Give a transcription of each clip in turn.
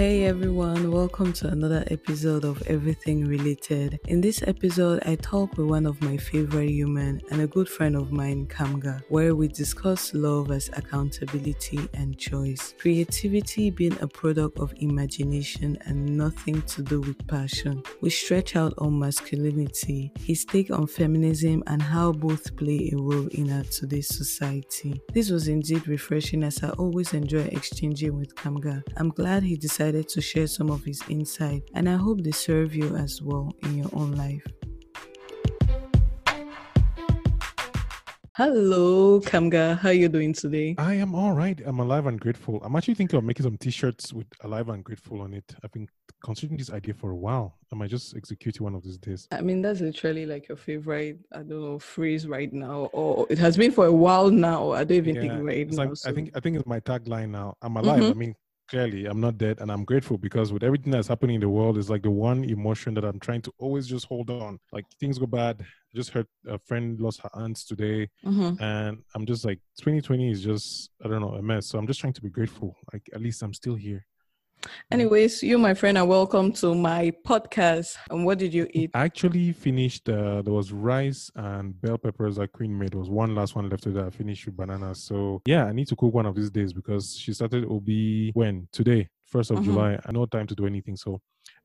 Hey everyone, welcome to another episode of Everything Related. In this episode, I talk with one of my favorite humans and a good friend of mine, Kamga, where we discuss love as accountability and choice, creativity being a product of imagination and nothing to do with passion. We stretch out on masculinity, his take on feminism, and how both play a role in our today's society. This was indeed refreshing as I always enjoy exchanging with Kamga. I'm glad he decided decided to share some of his insight, and I hope they serve you as well in your own life. Hello, Kamga. How are you doing today? I am all right. I'm alive and grateful. I'm actually thinking of making some t-shirts with alive and grateful on it. I've been considering this idea for a while. I might just execute it one of these days. I mean, that's literally like your favorite, I don't know, phrase right now, or it has been for a while now. I don't even yeah, think right now. Like, so. I think I think it's my tagline now. I'm alive. Mm-hmm. I mean, clearly i'm not dead and i'm grateful because with everything that's happening in the world is like the one emotion that i'm trying to always just hold on. Like things go bad. I just heard a friend lost her aunts today mm-hmm. and i'm just like 2020 is just i don't know a mess. So i'm just trying to be grateful. Like at least i'm still here Anyways, you, my friend, are welcome to my podcast. And what did you eat? I actually finished. Uh, there was rice and bell peppers that Queen made. There was one last one left that. I finished with bananas. So yeah, I need to cook one of these days because she started OB when today, first of mm-hmm. July. I no time to do anything. So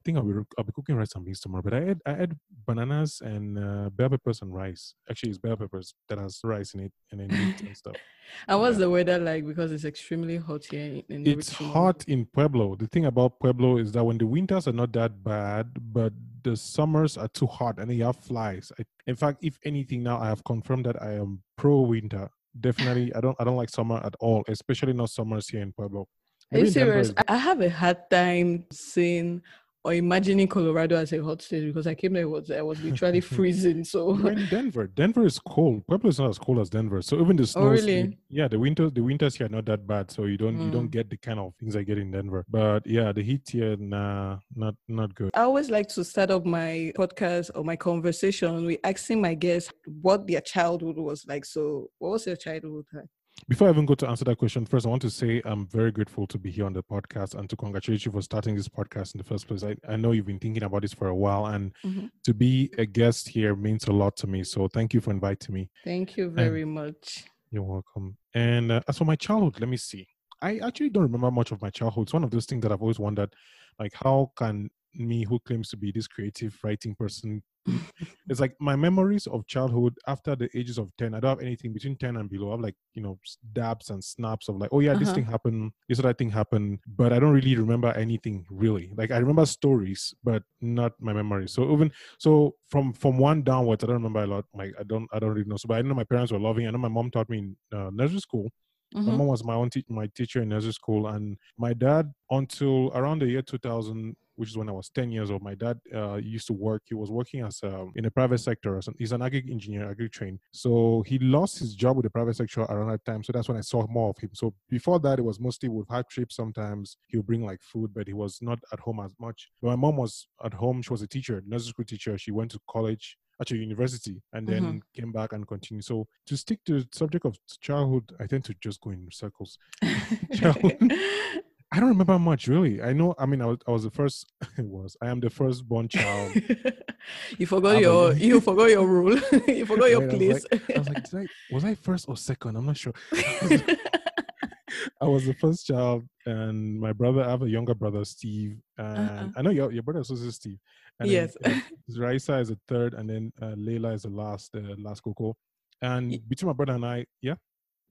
think I'll be I'll be cooking rice and beans tomorrow. But I add, I had bananas and uh, bell peppers and rice. Actually, it's bell peppers that has rice in it and then meat and stuff. And what's yeah. the weather like? Because it's extremely hot here. In it's Richmond. hot in Pueblo. The thing about Pueblo is that when the winters are not that bad, but the summers are too hot and you have flies. I, in fact, if anything, now I have confirmed that I am pro winter. Definitely, I don't I don't like summer at all, especially not summers here in Pueblo. Are you serious? I have a hard time seeing or imagining Colorado as a hot state because I came there was I was literally freezing. So We're in Denver. Denver is cold. Pueblo is not as cold as Denver. So even the snow. Oh, really? Yeah, the winter the winters here are not that bad. So you don't mm. you don't mm. get the kind of things I get in Denver. But yeah, the heat here nah not not good. I always like to start up my podcast or my conversation with asking my guests what their childhood was like. So what was your childhood like? Before I even go to answer that question, first I want to say I'm very grateful to be here on the podcast and to congratulate you for starting this podcast in the first place. I, I know you've been thinking about this for a while, and mm-hmm. to be a guest here means a lot to me. So thank you for inviting me. Thank you very and much. You're welcome. And uh, as for my childhood, let me see. I actually don't remember much of my childhood. It's one of those things that I've always wondered, like how can me who claims to be this creative writing person it's like my memories of childhood after the ages of 10 i don't have anything between 10 and below. I have like you know dabs and snaps of like oh yeah uh-huh. this thing happened this other thing happened but i don't really remember anything really. Like i remember stories but not my memories. So even so from from one downwards i don't remember a lot. Like i don't i don't really know. So but i know my parents were loving i know my mom taught me in uh, nursery school Mm-hmm. My mom was my own te- my teacher in nursery school, and my dad until around the year 2000 which is when I was 10 years old. My dad uh, used to work. He was working as um, in the private sector. He's an agri engineer, agri trained. So he lost his job with the private sector around that time. So that's when I saw more of him. So before that, it was mostly with have trips. Sometimes he would bring like food, but he was not at home as much. But my mom was at home. She was a teacher, nursery school teacher. She went to college actually university and then mm-hmm. came back and continued. So to stick to the subject of childhood, I tend to just go in circles. I don't remember much really. I know. I mean, I was, I was the first. It was. I am the first born child. you forgot your. You forgot your rule. you forgot your place. I was like, I was, like I, was I first or second? I'm not sure. I was the first child, and my brother. I have a younger brother, Steve, and uh-uh. I know your your brother is also Steve. And yes. Then, uh, Raisa is the third, and then uh, Layla is the last, the uh, last Coco. And between my brother and I, yeah.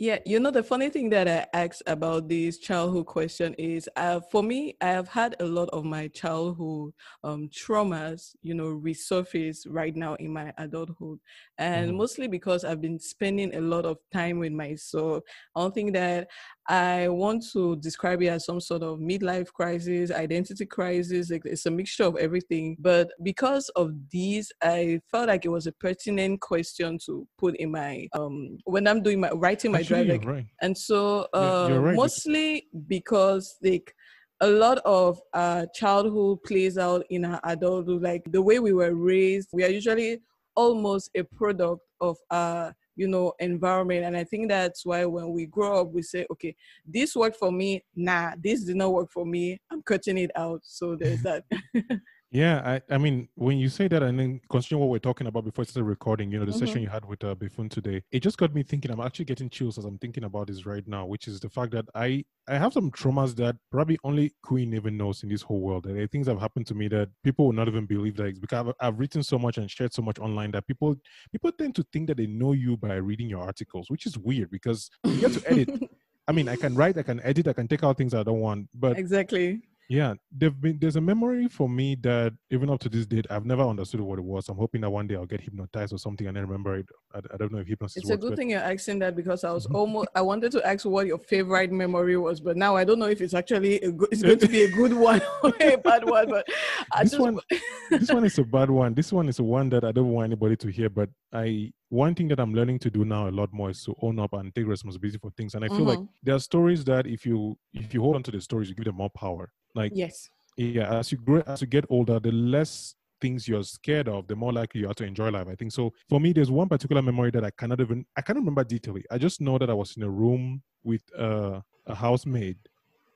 Yeah, you know, the funny thing that I asked about this childhood question is uh, for me, I have had a lot of my childhood um, traumas, you know, resurface right now in my adulthood. And mm. mostly because I've been spending a lot of time with myself. I don't think that I want to describe it as some sort of midlife crisis, identity crisis. It's a mixture of everything. But because of these, I felt like it was a pertinent question to put in my um when I'm doing my writing my Actually, drive. Like, right. And so uh, right. mostly because like a lot of uh, childhood plays out in our adulthood. Like the way we were raised, we are usually almost a product of our you know environment. And i think that's why when we grow up we say okay this worked for me. Nah this did not work for me. I'm cutting it out. So there's that Yeah, I, I mean, when you say that, and then considering what we're talking about before I started recording, you know, the Mhm. session you had with uh, Bifun today, it just got me thinking. I'm actually getting chills as I'm thinking about this right now, which is the fact that I I have some traumas that probably only Queen even knows in this whole world. There are things that have happened to me that people will not even believe that it's because I've, I've written so much and shared so much online that people people tend to think that they know you by reading your articles, which is weird because you get to edit. I mean, I can write, I can edit, I can take out things I don't want, but exactly yeah, there've been there's a memory for me that even up to this date I've never understood what it was. I'm hoping that one day I'll get hypnotized or something and then remember it. I, I don't know if hypnosis it's a good but thing you're asking that because i was Mhm. almost i wanted to ask what your favorite memory was but now i don't know if it's actually a good it's going to be a good one or a bad one but i This just one- this one is a bad one. This one is a one that I don't want anybody to hear. But I one thing that I'm learning to do now a lot more is to own up and take responsibility for things. And I feel like Mhm. there are stories that if you if you hold on to the stories, you give them more power. Like yes yeah, as you grow as you get older, the less things you're scared of, the more likely you are to enjoy life. I think so. For me, there's one particular memory that I cannot even I cannot remember detailing. I just know that I was in a room with uh, a housemaid,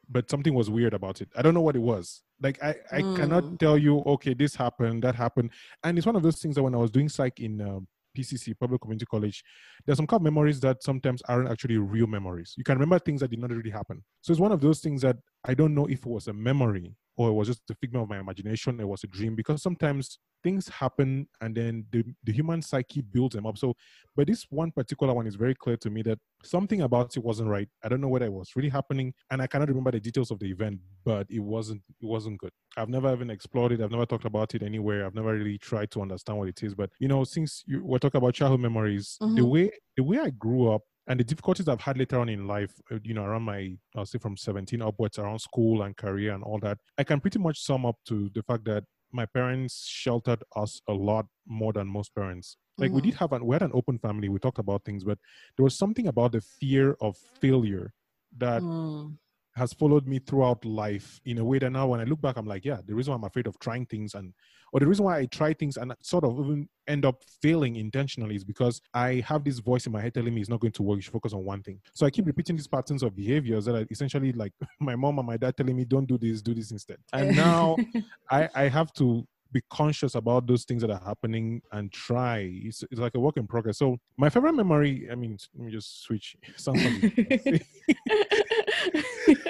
but something was weird about it. I don't know what it was. Like I, I Mm. cannot tell you, okay, this happened, that happened, and it's one of those things that when I was doing psych in um, PCC, Pueblo Community College, there's some kind of memories that sometimes aren't actually real memories. You can remember things that did not really happen. So it's one of those things that I don't know if it was a memory or it was just a figment of my imagination, it was a dream, because sometimes things happen and then the, the human psyche builds them up. So, but this one particular one is very clear to me that something about it wasn't right. I don't know whether it was really happening, and I cannot remember the details of the event, but it wasn't it wasn't good. I've never even explored it. I've never talked about it anywhere. I've never really tried to understand what it is. But you know, since you were talking about childhood memories, the Mhm. way the way I grew up and the difficulties I've had later on in life, uh, you know, around my, I'll say from 17 upwards, around school and career and all that, I can pretty much sum up to the fact that my parents sheltered us a lot more than most parents. Like we Mhm. did have an, we had an open family. We talked about things, but there was something about the fear of failure that Mm. Has followed me throughout life in a way that now when I look back, I'm like, yeah, the reason why I'm afraid of trying things and or the reason why I try things and sort of even end up failing intentionally is because I have this voice in my head telling me it's not going to work. You should focus on one thing. So I keep repeating these patterns of behaviors that are essentially like my mom and my dad telling me, don't do this, do this instead. And now I, I have to be conscious about those things that are happening and try. It's, it's like a work in progress. So my favorite memory, I mean, let me just switch. Sounds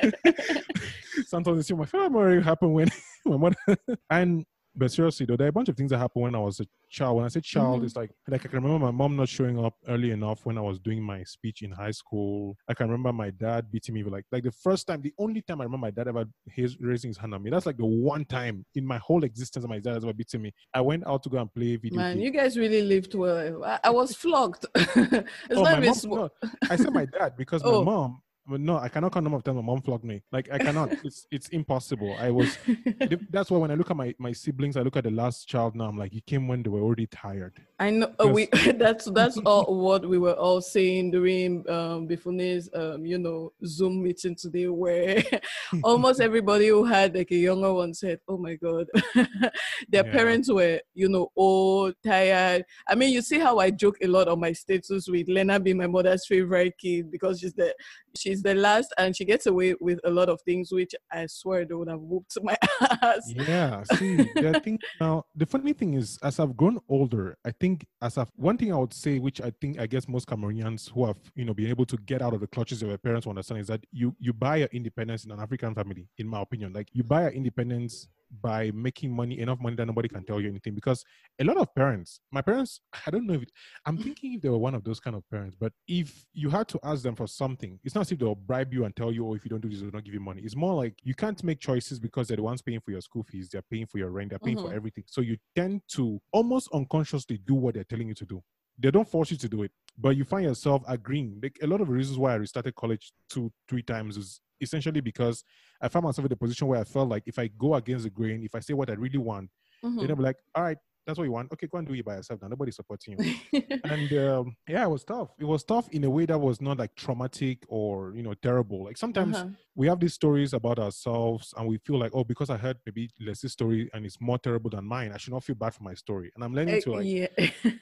Sometimes my favorite memory happened when my mother and but seriously though, there are a bunch of things that happened when I was a child. When I say child, Mhm. it's like like I can remember my mom not showing up early enough when I was doing my speech in high school. I can remember my dad beating me like like the first time, the only time I remember my dad ever his, raising his hand at me. That's like the one time in my whole existence my dad has ever beaten me. I went out to go and play video Man, games. you guys really lived well. I, I was flogged. it's oh, not my mom, small. no, I said my dad because Oh. my mom. But No, I cannot count the number of times my mom flogged me. Like I cannot. it's it's impossible. I was that's why when I look at my, my siblings, I look at the last child now. I'm like, you came when they were already tired. I know uh, we that's that's all what we were all saying during um Bifune's um you know Zoom meeting today where almost everybody who had like a younger one said, Oh my god their Yeah. parents were, you know, old, tired. I mean you see how I joke a lot on my status with Lena being my mother's favorite kid because she's the she's the last and she gets away with a lot of things which I swear they would have whooped my ass. Yeah. See, are things now. The funny thing is, as I've grown older, I think as I've one thing I would say, which I think I guess most Cameroonians who have you know been able to get out of the clutches of their parents will understand is that you you buy your independence in an African family. In my opinion, like you buy your independence by making money enough money that nobody can tell you anything. Because a lot of parents my parents i don't know if it, i'm thinking if they were one of those kind of parents but if you had to ask them for something it's not as if they'll bribe you and tell you oh if you don't do this they'll not give you money. It's more like you can't make choices because they're the ones paying for your school fees they're paying for your rent they're paying for Mhm. everything. So you tend to almost unconsciously do what they're telling you to do they don't force you to do it but you find yourself agreeing like a lot of the reasons why i restarted college two three times is essentially because i found myself in a position where i felt like if i go against the grain if i say what i really want Mhm. then I'll be like, all right, that's what you want. Okay, go and do it by yourself. Now nobody's supporting you. and um, yeah, it was tough. It was tough in a way that was not like traumatic or you know terrible. Like sometimes Uh-huh. we have these stories about ourselves, and we feel like, oh, because I heard maybe Leslie's story and it's more terrible than mine, I should not feel bad for my story. And I'm learning Eh, to like, yeah.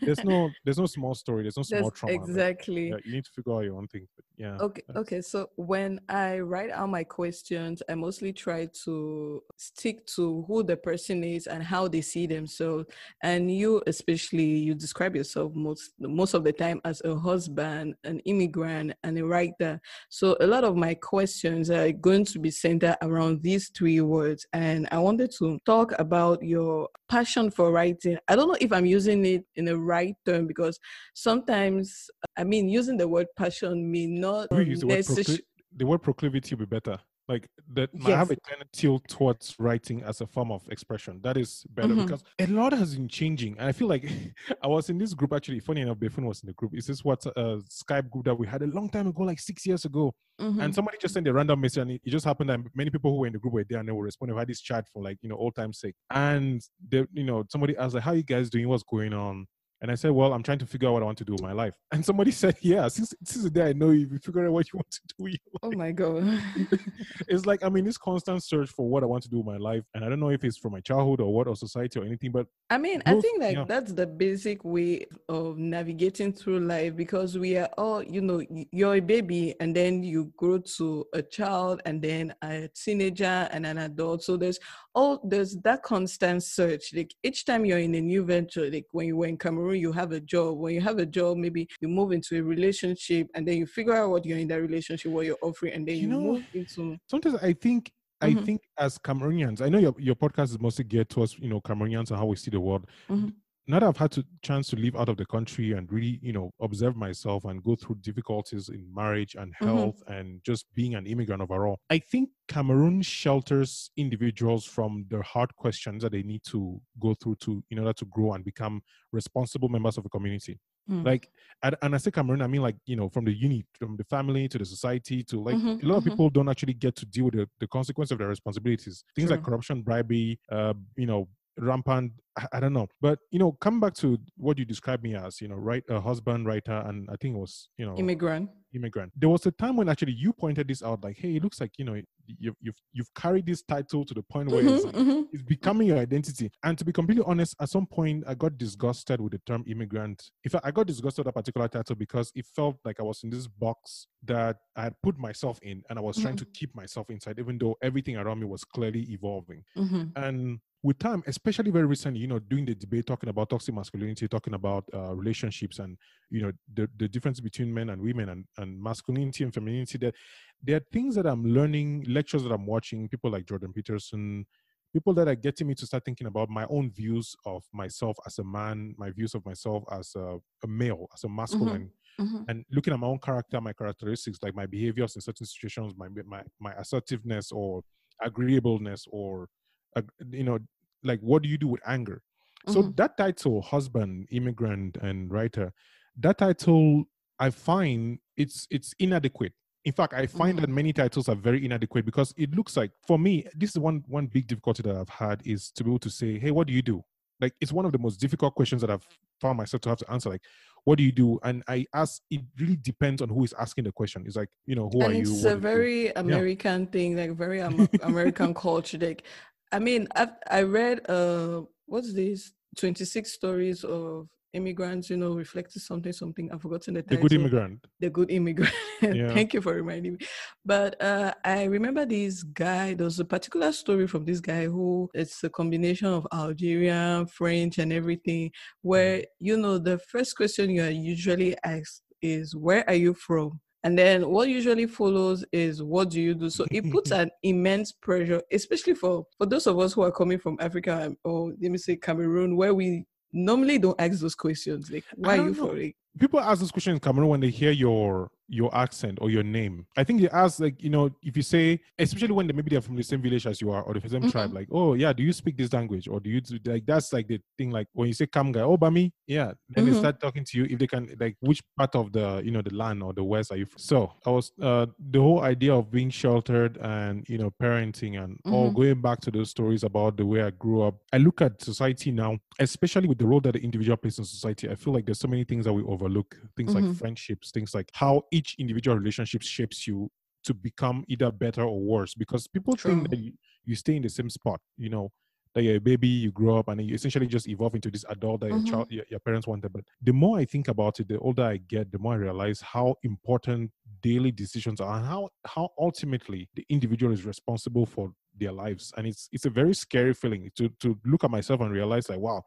there's no, there's no small story, there's no small That's trauma. Like, exactly. yeah, you need to figure out your own thing. But yeah. Okay, okay. So when I write out my questions, I mostly try to stick to who the person is and how they see themselves. And you, especially, you describe yourself most most of the time as a husband, an immigrant, and a writer. So a lot of my questions are going to be centered around these three words. And I wanted to talk about your passion for writing. I don't know if I'm using it in the right term because sometimes I mean, using the word passion may not Maybe use the word, necessarily. the word proclivity will be better. Like that, I have a Yes. kind of tilt towards writing as a form of expression. That is better Mhm. because a lot has been changing, and I feel like I was in this group actually. Funny enough, Befun was in the group. Is this what uh, Skype group that we had a long time ago, like six years ago? Mhm. And somebody just sent a random message, and it, it just happened that many people who were in the group were there, and they were responding. We had this chat for like you know old time's sake, and they, you know somebody asked like, "How you guys doing? What's going on?" And I said, "Well, I'm trying to figure out what I want to do with my life." And somebody said, "Yeah, since since the day I know you, you figure out what you want to do with your life." Oh my god. it's like I'm in this constant search for what I want to do with my life, and I don't know if it's from my childhood or what or society or anything. But I mean, I Both- think like yeah. that's the basic way of navigating through life because we are all, you know, you're a baby and then you grow to a child and then a teenager and an adult. So there's all there's that constant search. Like each time you're in a new venture, like when you were in Cameroon, you have a job. When you have a job, maybe you move into a relationship and then you figure out what you're in that relationship, what you're offering, and then You you, know, move into sometimes I think I Mhm. think as Cameroonians, I know your your podcast is mostly geared towards you know Cameroonians and how we see the world. Mhm. Now that I've had to chance to live out of the country and really you know observe myself and go through difficulties in marriage and Mhm. health and just being an immigrant overall, I think Cameroon shelters individuals from the hard questions that they need to go through to in order to grow and become responsible members of a community. Mm. Like, and, I say Cameroon, I mean like you know from the unit, from the family to the society to like Mhm, a lot of mhm. people don't actually get to deal with the, the consequence of their responsibilities. Things like corruption, bribery, uh, you know, rampant. I, don't know, but you know, come back to what you described me as, you know, right, a husband, writer, and I think it was you know immigrant. immigrant. There was a time when actually you pointed this out, like, hey, it looks like you know you've you've you've carried this title to the point where it's Mhm, like, mhm. it's becoming your identity. And to be completely honest, at some point I got disgusted with the term immigrant. In fact, I got disgusted with that particular title because it felt like I was in this box that I had put myself in and I was trying to keep myself inside, even though everything around me was clearly evolving. Mhm. And with time, especially very recently, you know, doing the debate, talking about toxic masculinity, talking about uh, relationships and, you know, the, the difference between men and women and, and masculinity and femininity, that there are things that I'm learning, lectures that I'm watching, people like Jordan Peterson, people that are getting me to start thinking about my own views of myself as a man, my views of myself as a, a male, as a masculine, Mhm. and looking at my own character, my characteristics, like my behaviors in certain situations, my my my assertiveness or agreeableness, or uh, you know, like what do you do with anger? So Mhm. that title, husband, immigrant, and writer, that title, I find it's it's inadequate. In fact, I find that many titles are very inadequate because it looks like, for me, this is one one big difficulty that I've had is to be able to say, "Hey, what do you do?" Like it's one of the most difficult questions that I've found myself to have to answer. Like, what do you do? And I ask. It really depends on who is asking the question. It's like, you know, who and are you? it's a do you do? very American thing, like very Am- American culture. Like, I mean, I've, I read uh, what's this? Twenty six stories of immigrants. You know, reflected something, something. I've forgotten the title. the good immigrant. The good immigrant. Yeah. Thank you for reminding me. But uh, I remember this guy. There was a particular story from this guy who it's a combination of Algerian, French, and everything. Where you know the first question you are usually asked is, "Where are you from?" And then what usually follows is what do you do? So it puts an immense pressure, especially for for those of us who are coming from Africa or oh, let me say Cameroon, where we normally don't ask those questions. Like, why are you know. for it? People ask those questions in Cameroon when they hear your your accent or your name. I think they ask like, you know, if you say, especially when they, maybe they're from the same village as you are or the same Mhm. tribe, like, oh yeah, do you speak this language or do you do like that's like the thing like when you say Kamga, oh Bami, yeah, then they Mhm. start talking to you if they can like which part of the you know the land or the west are you from? So I was uh the whole idea of being sheltered and you know parenting and all Mhm. going back to those stories about the way I grew up. I look at society now, especially with the role that the individual plays in society. I feel like there's so many things that we overlook. Things like Mhm. friendships, things like how each individual relationship shapes you to become either better or worse. Because people True. think that you, you stay in the same spot, you know, that you're a baby, you grow up, and you essentially just evolve into this adult that your Mhm. child, your, your parents wanted. But the more I think about it, the older I get, the more I realize how important daily decisions are, and how how ultimately the individual is responsible for their lives. And it's it's a very scary feeling to to look at myself and realize like, wow,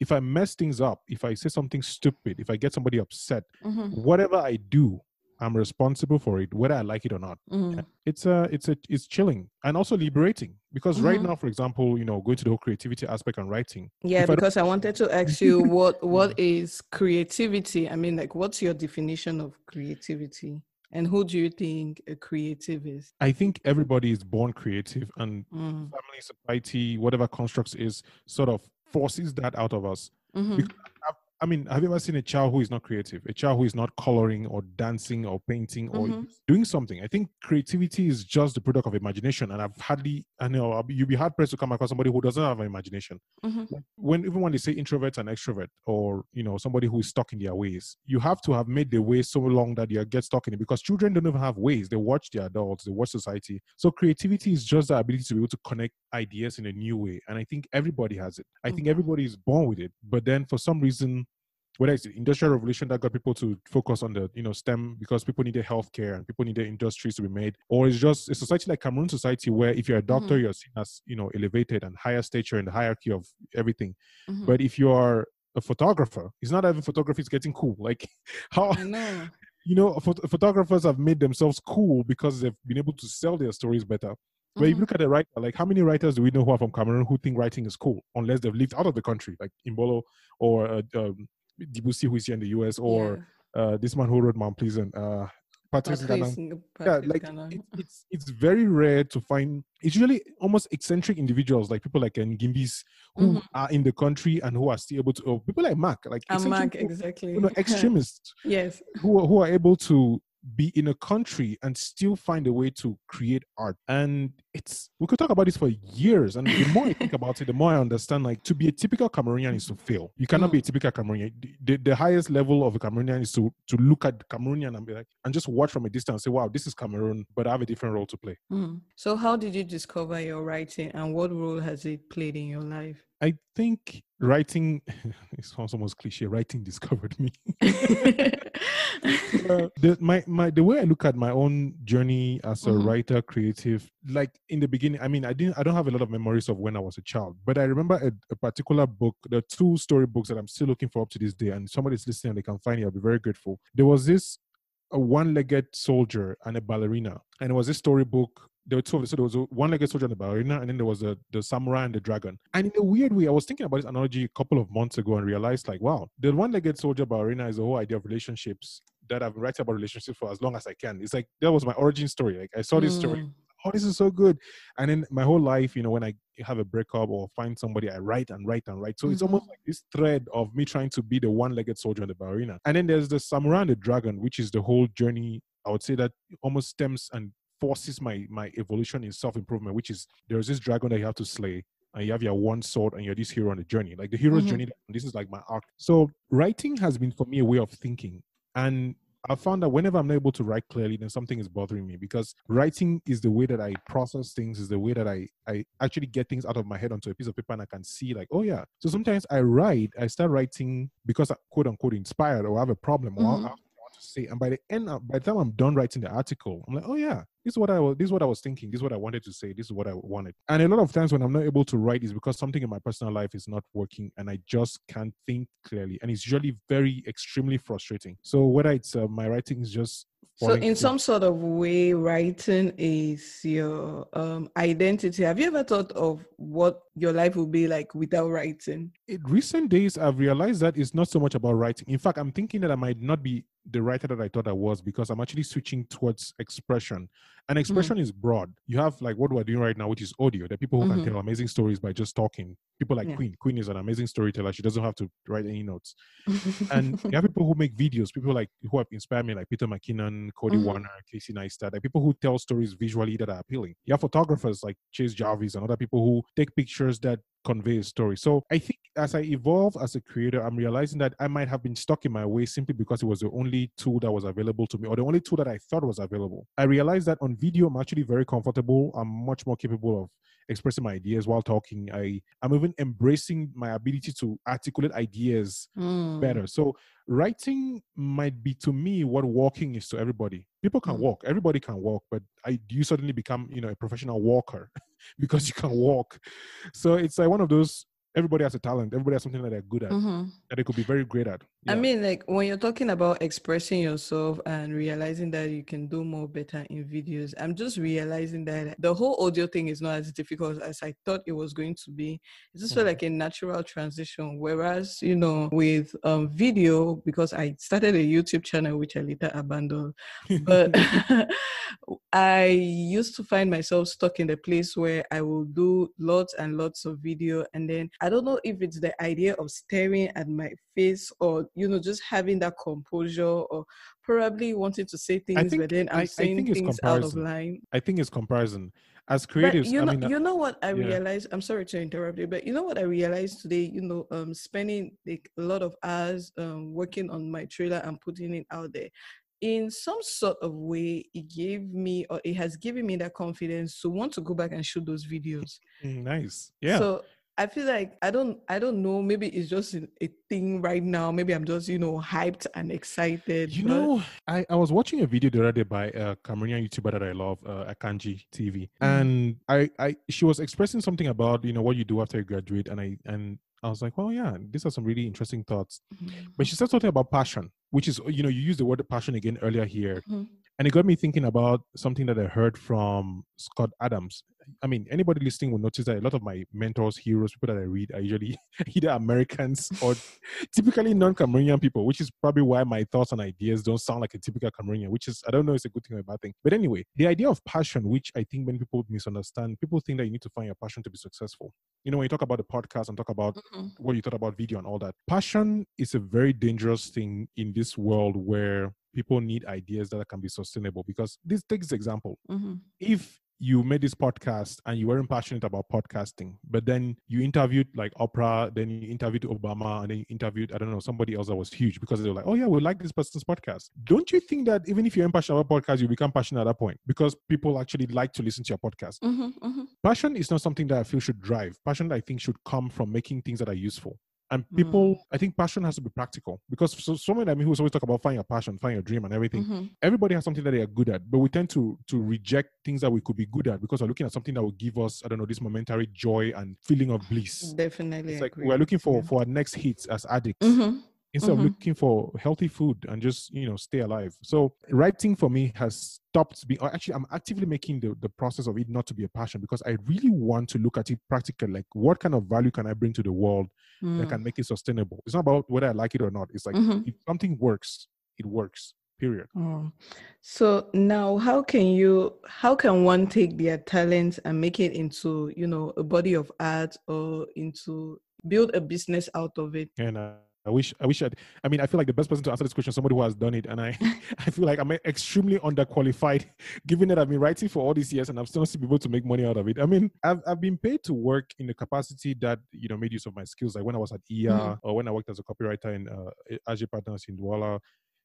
if I mess things up, if I say something stupid, if I get somebody upset, Mhm. whatever I do, I'm responsible for it, whether I like it or not. Mhm. It's uh it's a it's chilling and also liberating because right Mhm. now, for example, you know, going to the whole creativity aspect and writing. Yeah, If I because I wanted to ask you what what is creativity? I mean, like, what's your definition of creativity, and who do you think a creative is? I think everybody is born creative and Mm. family, society, whatever constructs is sort of forces that out of us. Mhm. Because I've- I mean, have you ever seen a child who is not creative? A child who is not coloring or dancing or painting or Mhm. doing something. I think creativity is just the product of imagination. And I've hardly, I know you'd be hard pressed to come across somebody who doesn't have an imagination. Mhm. When even when they say introvert and extrovert, or you know somebody who is stuck in their ways, you have to have made the way so long that you get stuck in it. Because children don't even have ways; they watch their adults, they watch society. So creativity is just the ability to be able to connect ideas in a new way. And I think everybody has it. I think Mhm. everybody is born with it. But then for some reason, whether it's the industrial revolution that got people to focus on the you know STEM because people needed healthcare and people needed industries to be made, or it's just a society like Cameroon society where if you're a doctor, Mhm. you're seen as you know elevated and higher stature in the hierarchy of everything. Mhm. But if you are a photographer, it's not even photography is getting cool. Like how know. you know phot- photographers have made themselves cool because they've been able to sell their stories better. But if you Mhm. look at the writer, like how many writers do we know who are from Cameroon who think writing is cool, unless they've lived out of the country, like Imbolo or uh, um, Dibussi, who is here in the US, or uh, this man who wrote Mount Pleasant, uh, Patrice Patrice, Ganan. Ng- Yeah, like it, it's it's very rare to find. It's usually almost eccentric individuals, like people like Ngimbis, who Mhm. are in the country and who are still able to. Or people like Mark, like eccentric Mark, exactly. you know, extremists yes. who are, who are able to be in a country and still find a way to create art. And it's we could talk about this for years. And the more I think about it, the more I understand like to be a typical Cameroonian is to fail. You cannot be a typical Cameroonian. The, the highest level of a Cameroonian is to to look at Cameroonian and be like and just watch from a distance and say, wow, this is Cameroon, but I have a different role to play. Mm. So, how did you discover your writing, and what role has it played in your life? I think writing it sounds almost cliche, writing discovered me. Uh, the, my my the way I look at my own journey as a Mhm. writer, creative, like in the beginning, I mean, I didn't, I don't have a lot of memories of when I was a child, but I remember a, a particular book. There are two story books that I'm still looking for up to this day, and somebody's listening and they can find it. I'll be very grateful. There was this a one-legged soldier and a ballerina, and it was this storybook. There were two of them. So there was a one-legged soldier and the ballerina, and then there was the the samurai and the dragon. And in a weird way, I was thinking about this analogy a couple of months ago and realized, like, wow, the one-legged soldier ballerina is the whole idea of relationships that I've been writing about relationships for as long as I can. It's like that was my origin story. Like I saw this story, Mm. oh, this is so good. And then my whole life, you know, when I have a breakup or find somebody, I write and write and write. So it's Mhm. almost like this thread of me trying to be the one-legged soldier and the ballerina. And then there's the samurai and the dragon, which is the whole journey. I would say that almost stems and forces my my evolution in self-improvement, which is there's this dragon that you have to slay. And you have your one sword and you're this hero on the journey. Like the hero's Mhm. journey, this is like my arc. So writing has been for me a way of thinking. And I found that whenever I'm not able to write clearly, then something is bothering me because writing is the way that I process things, is the way that I, I actually get things out of my head onto a piece of paper and I can see, like, oh yeah. So sometimes I write, I start writing because I quote unquote inspired or I have a problem or I have something I want to say. And by the end, of- by the time I'm done writing the article, I'm like, oh yeah, this is what I was, this is what I was thinking, this is what I wanted to say, this is what I wanted. And a lot of times when I'm not able to write is because something in my personal life is not working and I just can't think clearly. And it's usually very extremely frustrating. So whether it's uh, my writing is just So, in through- some sort of way, writing is your um, identity. Have you ever thought of what your life will be like without writing? In recent days, I've realized that it's not so much about writing. In fact, I'm thinking that I might not be the writer that I thought I was because I'm actually switching towards expression. And Mm. expression is broad. You have like what we're doing right now, which is audio. There are people who Mhm. can tell amazing stories by just talking. People like Yeah. Queen. Queen is an amazing storyteller. She doesn't have to write any notes. And you have people who make videos, people like who have inspired me, like Peter McKinnon, Cody Mhm. Wanner, Casey Neistat, like people who tell stories visually that are appealing. You have photographers like Chase Jarvis and other people who take pictures that convey a story. So I think as I evolve as a creator, I'm realizing that I might have been stuck in my way simply because it was the only tool that was available to me, or the only tool that I thought was available. I realized that on video, I'm actually very comfortable. I'm much more capable of expressing my ideas while talking. I I'm even embracing my ability to articulate ideas Mm. better. So writing might be to me what walking is to everybody. People can Mm. walk, everybody can walk, but I you suddenly become you know a professional walker because you can walk. So it's like one of those. Everybody has a talent. Everybody has something that they're good at Mhm. that they could be very great at. I mean, like when you're talking about expressing yourself and realizing that you can do more better in videos, I'm just realizing that the whole audio thing is not as difficult as I thought it was going to be. It just felt Mhm. like a natural transition. Whereas, you know, with um, video, because I started a YouTube channel which I later abandoned, but I used to find myself stuck in the place where I will do lots and lots of video, and then I don't know if it's the idea of staring at my or you know just having that composure or probably wanting to say things, think- but then I'm I- I saying think it's things out of line. I think it's comparison. As But creatives, you I know, mean, uh, you know what I yeah. realized. I'm sorry to interrupt you, but you know what I realized today. You know, um, spending like a lot of hours um working on my trailer and putting it out there. In some sort of way, it gave me or it has given me that confidence to want to go back and shoot those videos. mm, nice. Yeah. So I feel like I don't I don't know. Maybe it's just a thing right now. Maybe I'm just you know hyped and excited. You but- know, I, I was watching a video the other day by a Cameroonian YouTuber that I love, uh, Akanji TV, Mm. and I, I she was expressing something about you know what you do after you graduate, and I and I was like, well, yeah, these are some really interesting thoughts. Mhm. But she said something about passion, which is you know you used the word passion again earlier here, Mhm. and it got me thinking about something that I heard from Scott Adams. I mean, anybody listening will notice that a lot of my mentors, heroes, people that I read are usually either Americans or typically non-Cameroonian people, which is probably why my thoughts and ideas don't sound like a typical Cameroonian, which is I don't know it's a good thing or a bad thing. But anyway, the idea of passion, which I think many people misunderstand, people think that you need to find your passion to be successful. You know, when you talk about the podcast and talk about Mhm. what you thought about video and all that. Passion is a very dangerous thing in this world where people need ideas that can be sustainable. Because this takes example. Mhm. If you made this podcast and you weren't passionate about podcasting, but then you interviewed like Oprah, then you interviewed Obama, and then you interviewed, I don't know, somebody else that was huge because they were like, oh yeah, we like this person's podcast. Don't you think that even if you're passionate about podcasts, you become passionate at that point because people actually like to listen to your podcast? Mhm. Mhm. passion is not something that I feel should drive. Passion, I think, should come from making things that are useful. And people, I think passion has to be practical because so, someone like me who's always talk about find your passion, find your dream, and everything. Mhm. Everybody has something that they are good at, but we tend to to reject things that we could be good at because we're looking at something that will give us, I don't know, this momentary joy and feeling of bliss. Definitely. It's like we're looking for Yeah. for our next hits as addicts Mhm. Instead Mhm. of looking for healthy food and just you know stay alive so writing for me has stopped being or actually i'm actively making the, the process of it not to be a passion because i really want to look at it practically like what kind of value can i bring to the world that Mm. can make it sustainable it's not about whether i like it or not it's like Mhm. if something works it works period Oh. So now how can you how can one take their talent and make it into, you know, a body of art or into build a business out of it? and uh, I wish, I wish I'd, I mean, I feel like the best person to answer this question is somebody who has done it. And I, I feel like I'm extremely underqualified given that I've been writing for all these years and I'm still not able to make money out of it. I mean, I've, I've been paid to work in the capacity that, you know, made use of my skills. Like when I was at EA Mhm. or when I worked as a copywriter in uh, AJ Partners in Douala.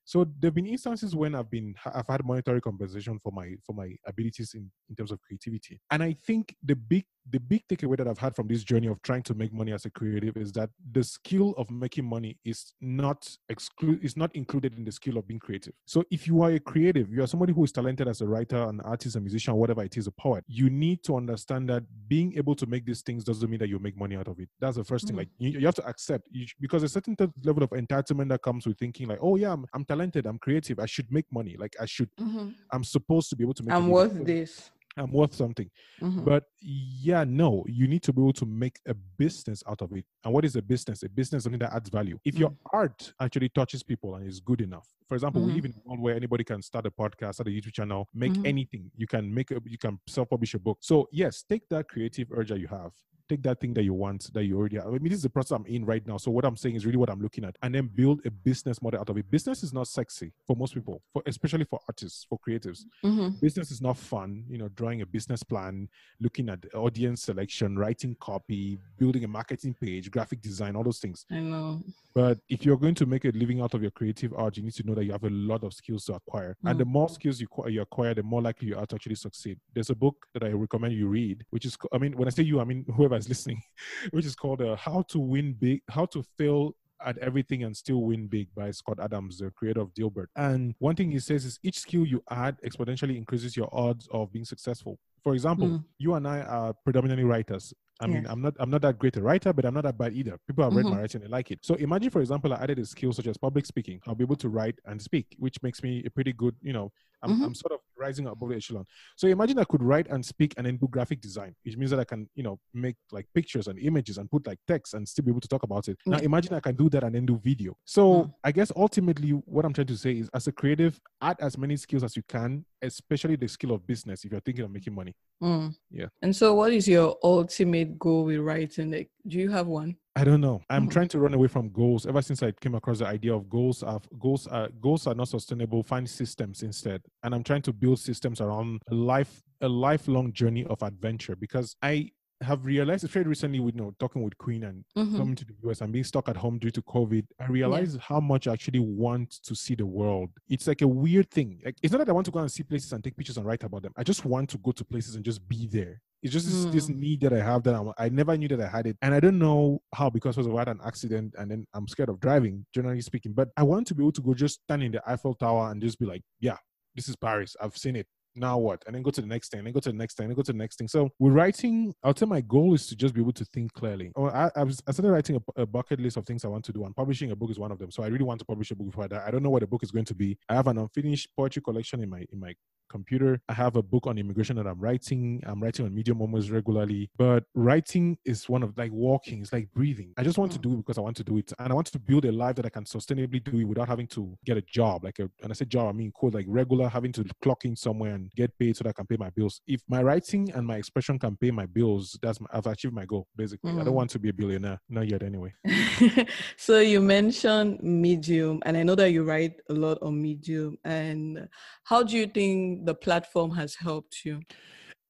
So there've been instances when I've been I've had monetary compensation for my for my abilities in, in terms of creativity. And I think the big the big takeaway that I've had from this journey of trying to make money as a creative is that the skill of making money is not exclude is not included in the skill of being creative. So if you are a creative, you are somebody who is talented as a writer, an artist, a musician, whatever it is, a poet, you need to understand that being able to make these things doesn't mean that you make money out of it. That's the first thing. Mm. Like you, you have to accept you, because a certain t- level of entitlement that comes with thinking like, oh yeah, I'm, I'm talented, I'm creative, I should make money. Like I should, I'm supposed to be able to make. I'm worth this. I'm worth something. Mhm. But yeah, no, you need to be able to make a business out of it. And what is a business? A business is something that adds value. If your art actually touches people and is good enough, for example, we Mhm. live in a world where anybody can start a podcast, start a YouTube channel, make Mhm. anything. You can make a, you can self-publish a book. So yes, take that creative urge that you have. Take that thing that you want that you already have. I mean, this is the process I'm in right now. So what I'm saying is really what I'm looking at, and then build a business model out of it. Business is not sexy for most people, for especially for artists, for creatives Mhm. business is not fun you know drawing a business plan looking at the audience selection writing copy building a marketing page graphic design all those things I know. but if you're going to make a living out of your creative art you need to know that you have a lot of skills to acquire and the more skills you, you acquire the more likely you are to actually succeed there's a book that i recommend you read which is i mean when i say you i mean whoever is listening which is called uh, how to win big how to fail at everything and still win big by Scott Adams, the creator of Dilbert. And one thing he says is each skill you add exponentially increases your odds of being successful. For example, Mm. you and I are predominantly writers. I mean, Yes. I'm not I'm not that great a writer, but I'm not that bad either. People have read my Mhm. writing they like it. So imagine, for example, I added a skill such as public speaking. I'll be able to write and speak, which makes me a pretty good, you know, I'm, Mhm. I'm sort of rising above the echelon. So imagine I could write and speak and then do graphic design, which means that I can, you know, make like pictures and images and put like text and still be able to talk about it. Now imagine I can do that and then do video. So Mm. I guess ultimately what I'm trying to say is as a creative, add as many skills as you can, especially the skill of business if you're thinking of making money. Mm. Yeah. And so, what is your ultimate goal with writing? Like, do you have one? I don't know. I'm Mhm. trying to run away from goals. Ever since I came across the idea of goals, of goals are goals are not sustainable. Find systems instead, and I'm trying to build systems around a life, a lifelong journey of adventure. Because I have realized, especially recently, with you know talking with Queen and Mhm. coming to the US and being stuck at home due to COVID, I realized how much I actually want to see the world. It's like a weird thing. Like it's not that I want to go and see places and take pictures and write about them. I just want to go to places and just be there. It's just this, this Mm. need that I have that I'm, I never knew that I had it, and I don't know how because first of all, I had an accident, and then I'm scared of driving, generally speaking. But I want to be able to go just stand in the Eiffel Tower and just be like, yeah, this is Paris. I've seen it. Now what? And then go to the next thing, and then go to the next thing, and then go to the next thing. So with writing, I'll say my goal is to just be able to think clearly. Or I, I, I started writing a, a bucket list of things I want to do, and publishing a book is one of them. So I really want to publish a book before die. I don't know what the book is going to be. I have an unfinished poetry collection in my in my computer. I have a book on immigration that I'm writing. I'm writing on Medium almost regularly. But writing is one of like walking, it's like breathing. I just want to do it because I want to do it. And I want to build a life that I can sustainably do it without having to get a job. Like a and I say job, I mean quote like regular having to clock in somewhere and get paid so that I can pay my bills. If my writing and my expression can pay my bills, that's my, I've achieved my goal, basically. I don't Mm. want to be a billionaire. Not yet anyway. so you mentioned medium and i know that you write a lot on medium and how do you think the platform has helped you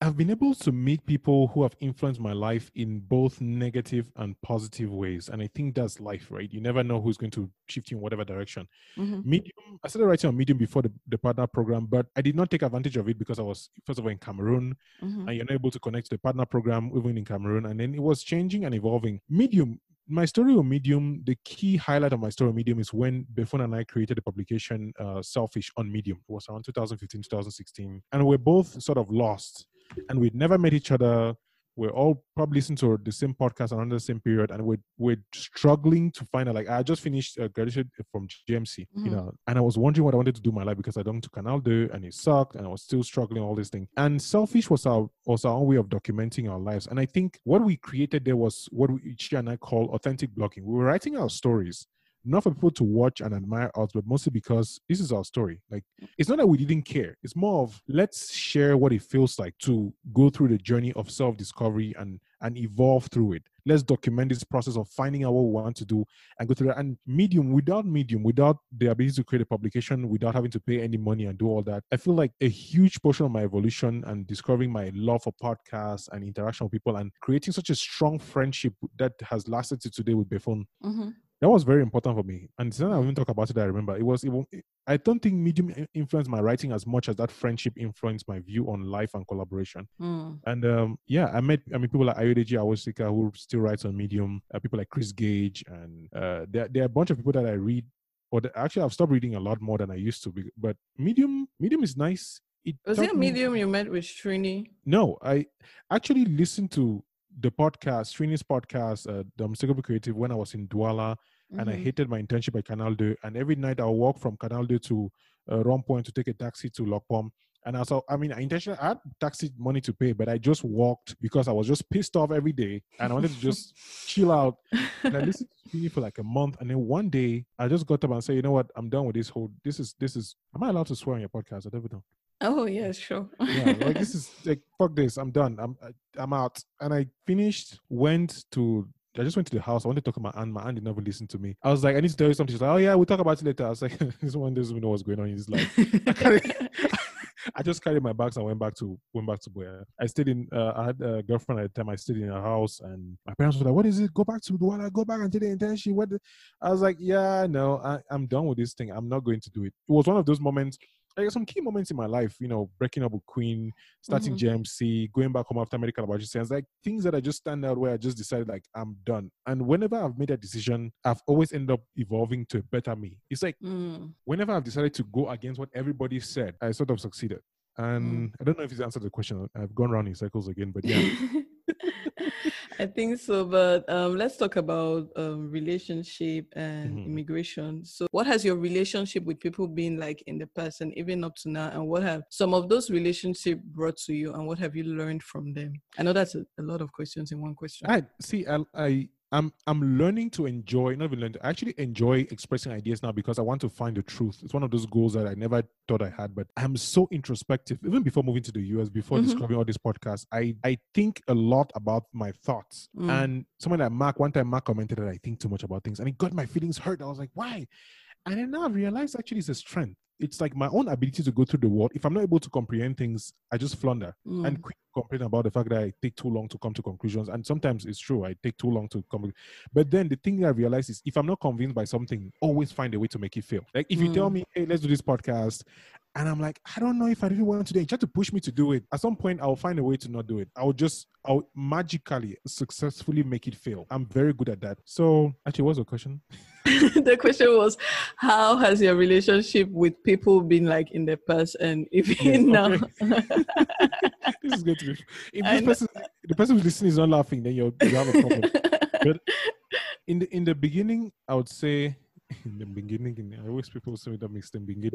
I've been able to meet people who have influenced my life in both negative and positive ways. And I think that's life, right? You never know who's going to shift you in whatever direction. Mhm. Medium, I started writing on Medium before the, the partner program, but I did not take advantage of it because I was, first of all, in Cameroon, Mhm. and you're not able to connect to the partner program even in Cameroon. And then it was changing and evolving. Medium, my story on Medium, the key highlight of my story on Medium is when Befon and I created the publication uh, Selfish on Medium. It was around 2015, 2016. And we're both sort of lost. And we'd never met each other. We're all probably listening to the same podcast around the same period, and we're we're struggling to find out. Like I just finished uh, graduated from GMC, you Mhm. know, and I was wondering what I wanted to do in my life because I don't to Canal do, and it sucked, and I was still struggling all these things. And selfish was our was our own way of documenting our lives. And I think what we created there was what we, she and I call authentic blogging. We were writing our stories. Not for people to watch and admire us, but mostly because this is our story. Like, it's not that we didn't care. It's more of let's share what it feels like to go through the journey of self-discovery and and evolve through it. Let's document this process of finding out what we want to do and go through that. And medium, without medium, without the ability to create a publication, without having to pay any money and do all that, I feel like a huge portion of my evolution and discovering my love for podcasts and interaction with people and creating such a strong friendship that has lasted to today with Befon Mhm. That was very important for me. And then I even talk about it. I remember it was. It, I don't think Medium influenced my writing as much as that friendship influenced my view on life and collaboration. Mm. And um, yeah, I met. I mean, people like Ayodeji Awosika who still writes on Medium. Uh, people like Chris Gage, and uh, there, there are a bunch of people that I read. Or actually, I've stopped reading a lot more than I used to. be- But Medium, Medium is nice. It was it a me- medium you met with Srini? no, I actually listened to the podcast, Srini's podcast, uh, The Unmistakable Creative, when I was in Douala and I Mhm. hated my internship at Canal 2. And every night I'll walk from Canal 2 to uh, Point to take a taxi to Lokpom. And I saw, I mean, I intentionally I had taxi money to pay, but I just walked because I was just pissed off every day and I wanted to just chill out. And I listened to me for like a month. And then one day I just got up and said, you know what, I'm done with this whole this is this is am I allowed to swear on your podcast? I don't know. Oh yeah, sure. yeah, like this is like fuck this. I'm done. I'm I'm out. And I finished, went to I just went to the house. I wanted to talk to my aunt. My aunt did never listen to me. I was like, I need to tell you something. She's like, Oh yeah, we'll talk about it later. I was like, this one doesn't know what's going on in his life. I, I just carried my bags and went back to went back to Buea. I stayed in. Uh, I had a girlfriend at the time. I stayed in her house, and my parents were like, "What is it? Go back to the one. Go back and take the internship." What? The? I was like, "Yeah, no, I, I'm done with this thing. I'm not going to do it." It was one of those moments like some key moments in my life, you know, breaking up with Queen, starting mm-hmm. JMC, going back home after medical laboratory science, like things that I just stand out where I just decided like I'm done. And whenever I've made a decision, I've always ended up evolving to a better me. It's like mm. whenever I've decided to go against what everybody said, I sort of succeeded. And mm. I don't know if he's answered the question. I've gone around in circles again, but yeah. I think so, but um, let's talk about um, relationship and mm-hmm. immigration. So, what has your relationship with people been like in the past and even up to now? And what have some of those relationships brought to you? And what have you learned from them? I know that's a, a lot of questions in one question. I see. I, I I'm I'm learning to enjoy, not even learn, I actually enjoy expressing ideas now because I want to find the truth. It's one of those goals that I never thought I had, but I'm so introspective. Even before moving to the US, before mm-hmm. discovering all these podcasts, I I think a lot about my thoughts. Mm. And someone like Mark, one time Mark commented that I think too much about things, and it got my feelings hurt. I was like, why? And then now I realized actually it's a strength it's like my own ability to go through the world. If I'm not able to comprehend things, I just flounder mm. and complain about the fact that I take too long to come to conclusions. And sometimes it's true, I take too long to come. But then the thing that I realize is if I'm not convinced by something, always find a way to make it fail. Like if mm. you tell mm. me, hey, let's do this podcast, and I'm like, I don't know if I really want to do it. Try to push me to do it. At some point, I'll find a way to not do it. I'll just, I'll magically, successfully make it fail. I'm very good at that. So, actually, what's the question? the question was, how has your relationship with people been like in the past and even yes, now? this is going to be. If this person, the person who's listening is not laughing, then you have a problem. but in the in the beginning, I would say in the beginning, I always people say that makes them beginning.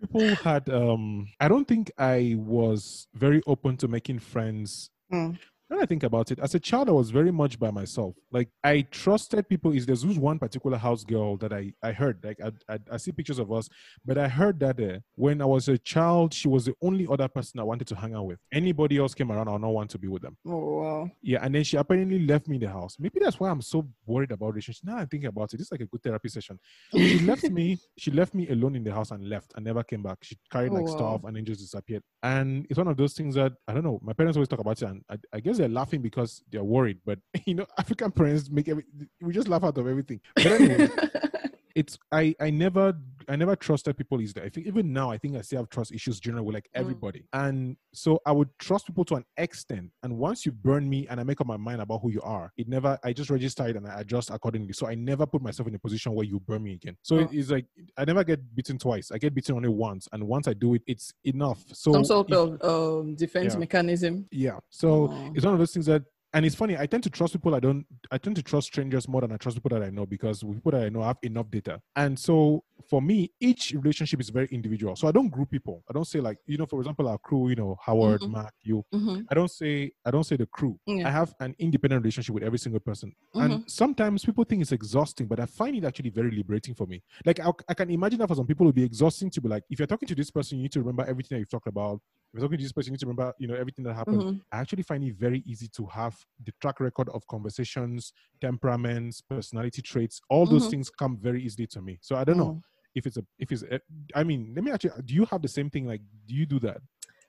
people had um I don't think I was very open to making friends mm when I think about it, as a child, I was very much by myself. Like I trusted people. Is there's one particular house girl that I I heard. Like I I, I see pictures of us, but I heard that uh, when I was a child, she was the only other person I wanted to hang out with. Anybody else came around, I not want to be with them. Oh wow. Yeah, and then she apparently left me in the house. Maybe that's why I'm so worried about relationships. Now I'm thinking about it. This is like a good therapy session. She left me. She left me alone in the house and left and never came back. She carried like oh, wow. stuff and then just disappeared. And it's one of those things that I don't know. My parents always talk about it, and I, I guess they're laughing because they're worried. But you know, African parents make every we just laugh out of everything. But anyway, it's I I never I never trusted people easily. I think even now I think I still have trust issues generally with like mm. everybody. Mm. And so I would trust people to an extent. And once you burn me and I make up my mind about who you are, it never I just register it and I adjust accordingly. So I never put myself in a position where you burn me again. So oh. it's like I never get beaten twice. I get beaten only once. And once I do it, it's enough. So some sort if, of um, defense yeah. mechanism. Yeah. So oh. it's one of those things that and it's funny. I tend to trust people I don't. I tend to trust strangers more than I trust people that I know because people that I know I have enough data. And so for me, each relationship is very individual. So I don't group people. I don't say like you know, for example, our crew. You know, Howard, mm-hmm. Mark, you. Mm-hmm. I don't say I don't say the crew. Yeah. I have an independent relationship with every single person. Mm-hmm. And sometimes people think it's exhausting, but I find it actually very liberating for me. Like I, I can imagine that for some people it would be exhausting to be like, if you're talking to this person, you need to remember everything that you've talked about you're talking to this person, you need to remember, you know, everything that happened. Mm-hmm. I actually find it very easy to have the track record of conversations, temperaments, personality traits. All those mm-hmm. things come very easily to me. So I don't know mm. if it's a, if it's, a, I mean, let me actually, do you have the same thing? Like, do you do that?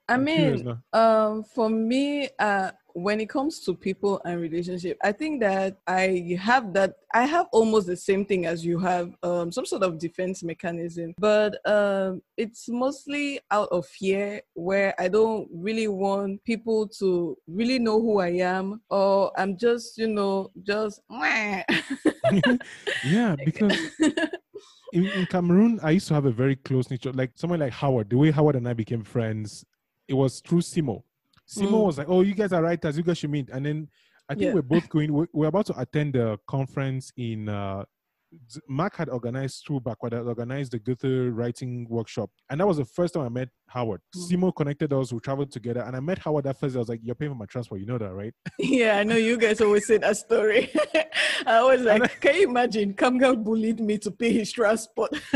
I I'm mean, um, for me, uh, when it comes to people and relationship, I think that I have that I have almost the same thing as you have, um, some sort of defense mechanism, but um, it's mostly out of fear where I don't really want people to really know who I am, or I'm just, you know, just. yeah, because. In, in, Cameroon, I used to have a very close nature, like someone like Howard. The way Howard and I became friends, it was through Simo. Simo mm. was like, "Oh, you guys are writers. You guys should meet." And then I think yeah. we're both going. We're, we're, about to attend a conference in uh, Mark had organized through Backward had organized the Goethe writing workshop, and that was the first time I met Howard. Mm. Simo connected us, we traveled together, and I met Howard that first. I was like, "You're paying for my transport, you know that, right?" Yeah, I know you guys always say that story. I was like, can you imagine? Kamga bullied me to pay his transport.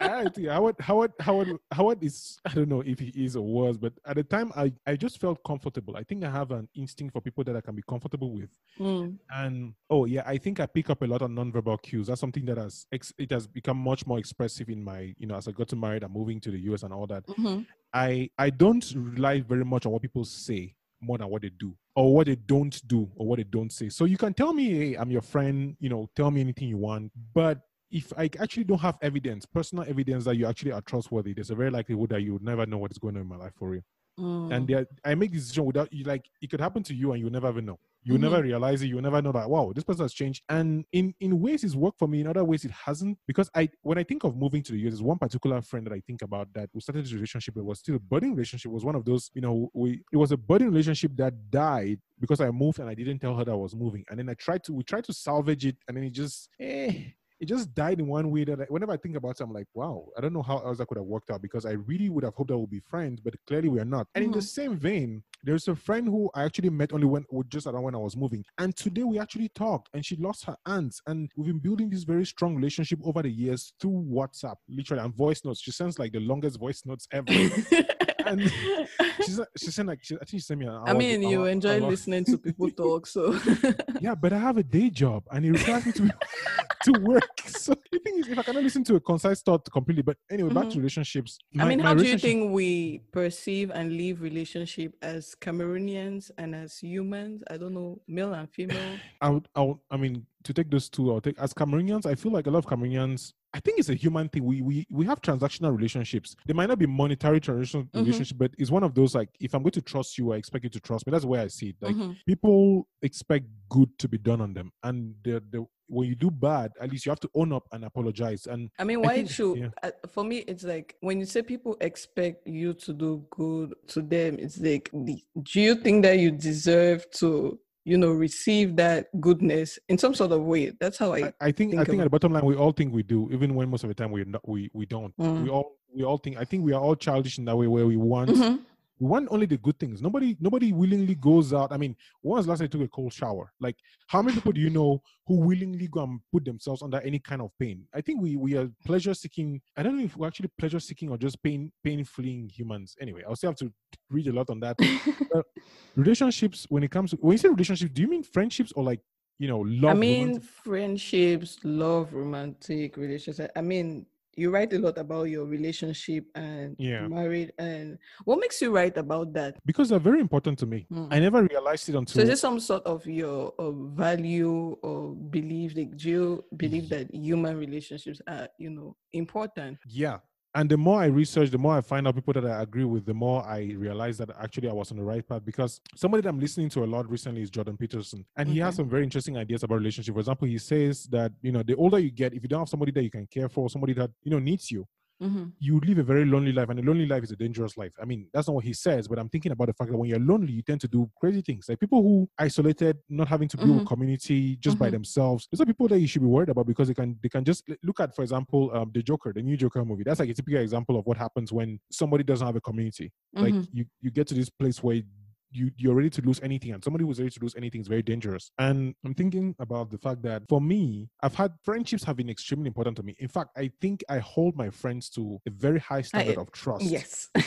I think Howard, Howard, Howard, Howard is I don't know if he is or was, but at the time I, I just felt comfortable. I think I have an instinct for people that I can be comfortable with. Mm, And oh yeah, I think I pick up a lot on nonverbal cues. That's something that has ex- it has become much more expressive in my you know as I got married and moving to the US and all that. mhm. I I don't rely very much on what people say more than what they do or what they don't do or what they don't say. So you can tell me, hey, I'm your friend, you know, tell me anything you want, but if I actually don't have evidence, personal evidence that you actually are trustworthy, there's a very likelihood that you would never know what is going on in my life for real. Mm. And I make this decision without you, like it could happen to you and you'll never even know. You'll Mhm. never realize it. You'll never know that wow, this person has changed. And in in ways it's worked for me. In other ways it hasn't. Because I when I think of moving to the US, there's one particular friend that I think about that we started this relationship. It was still a budding relationship. It was one of those, you know, we it was a budding relationship that died because I moved and I didn't tell her that I was moving. And then I tried to we tried to salvage it, and then it just eh it just died in one way that I, whenever I think about it, I'm like, wow, I don't know how else that could have worked out because I really would have hoped that we'll be friends, but clearly we are not. And in the Mhm. same vein, there's a friend who I actually met only when just around when I was moving, and today we actually talked, and she lost her aunt, and we've been building this very strong relationship over the years through WhatsApp, literally, and voice notes. She sends like the longest voice notes ever. and she's she sent like she, I think she sent me an hour. I mean, you hour- enjoy listening to people talk, so yeah, but I have a day job and it requires me to to work. So the thing is, if I cannot listen to a concise thought completely, but anyway, back to Mhm. relationships. I mean, how do you think we perceive and live relationship as Cameroonians and as humans? I don't know, male and female. I would, I would, I mean, to take those two, I'll take as Cameroonians. I feel like a lot of Cameroonians. I think it's a human thing. We we we have transactional relationships. They might not be monetary transactional Mhm. relationship, but it's one of those like if I'm going to trust you, I expect you to trust me. That's the way I see it. Like Mhm. people expect good to be done on them, and the the when you do bad, at least you have to own up and apologize. And I mean, I why think- should yeah. uh, for me? It's like when you say people expect you to do good to them. It's like, do you think that you deserve to, you know, receive that goodness in some sort of way? That's how I. I, I think, I think think at the bottom line, we all think we do, even when most of the time we we we don't. Mm. We all we all think. I think we are all childish in that way, where we want Mhm. We want only the good things. Nobody nobody willingly goes out. I mean, when was last you took a cold shower? Like, how many people do you know who willingly go and put themselves under any kind of pain? I think we we are pleasure seeking. I don't know if we're actually pleasure seeking or just pain pain fleeing humans. Anyway, I'll still have to read a lot on that. Relationships, when it comes to when you say relationships, do you mean friendships or like you know love? I mean, romantic- friendships, love, romantic relationships. I mean, you write a lot about your relationship and Yeah. married. And what makes you write about that? because they're very important to me. Mm. I never realized it until So is it some sort of your uh, value or belief? Like, do you believe that human relationships are, you know, important? Yeah. And the more I research, the more I find out people that I agree with, the more I realize that actually I was on the right path. Because somebody that I'm listening to a lot recently is Jordan Peterson. And he has some very interesting ideas about relationship. For example, he says that, you know, the older you get, if you don't have somebody that you can care for, somebody that, you know, needs you, Mm-hmm. you live a very lonely life. And a lonely life is a dangerous life. I mean, that's not what he says, but I'm thinking about the fact that when you're lonely, you tend to do crazy things. Like people who isolated, not having to build Mhm. community just by Mhm. themselves. Those are people that you should be worried about because they can they can just look at, for example, um, the Joker, the new Joker movie. That's like a typical example of what happens when somebody doesn't have a community. Like Mhm. you you get to this place where you you're ready to lose anything, and somebody who's ready to lose anything is very dangerous. And I'm thinking about the fact that for me, I've had friendships have been extremely important to me. In fact, I think I hold my friends to a very high standard of trust. Yes.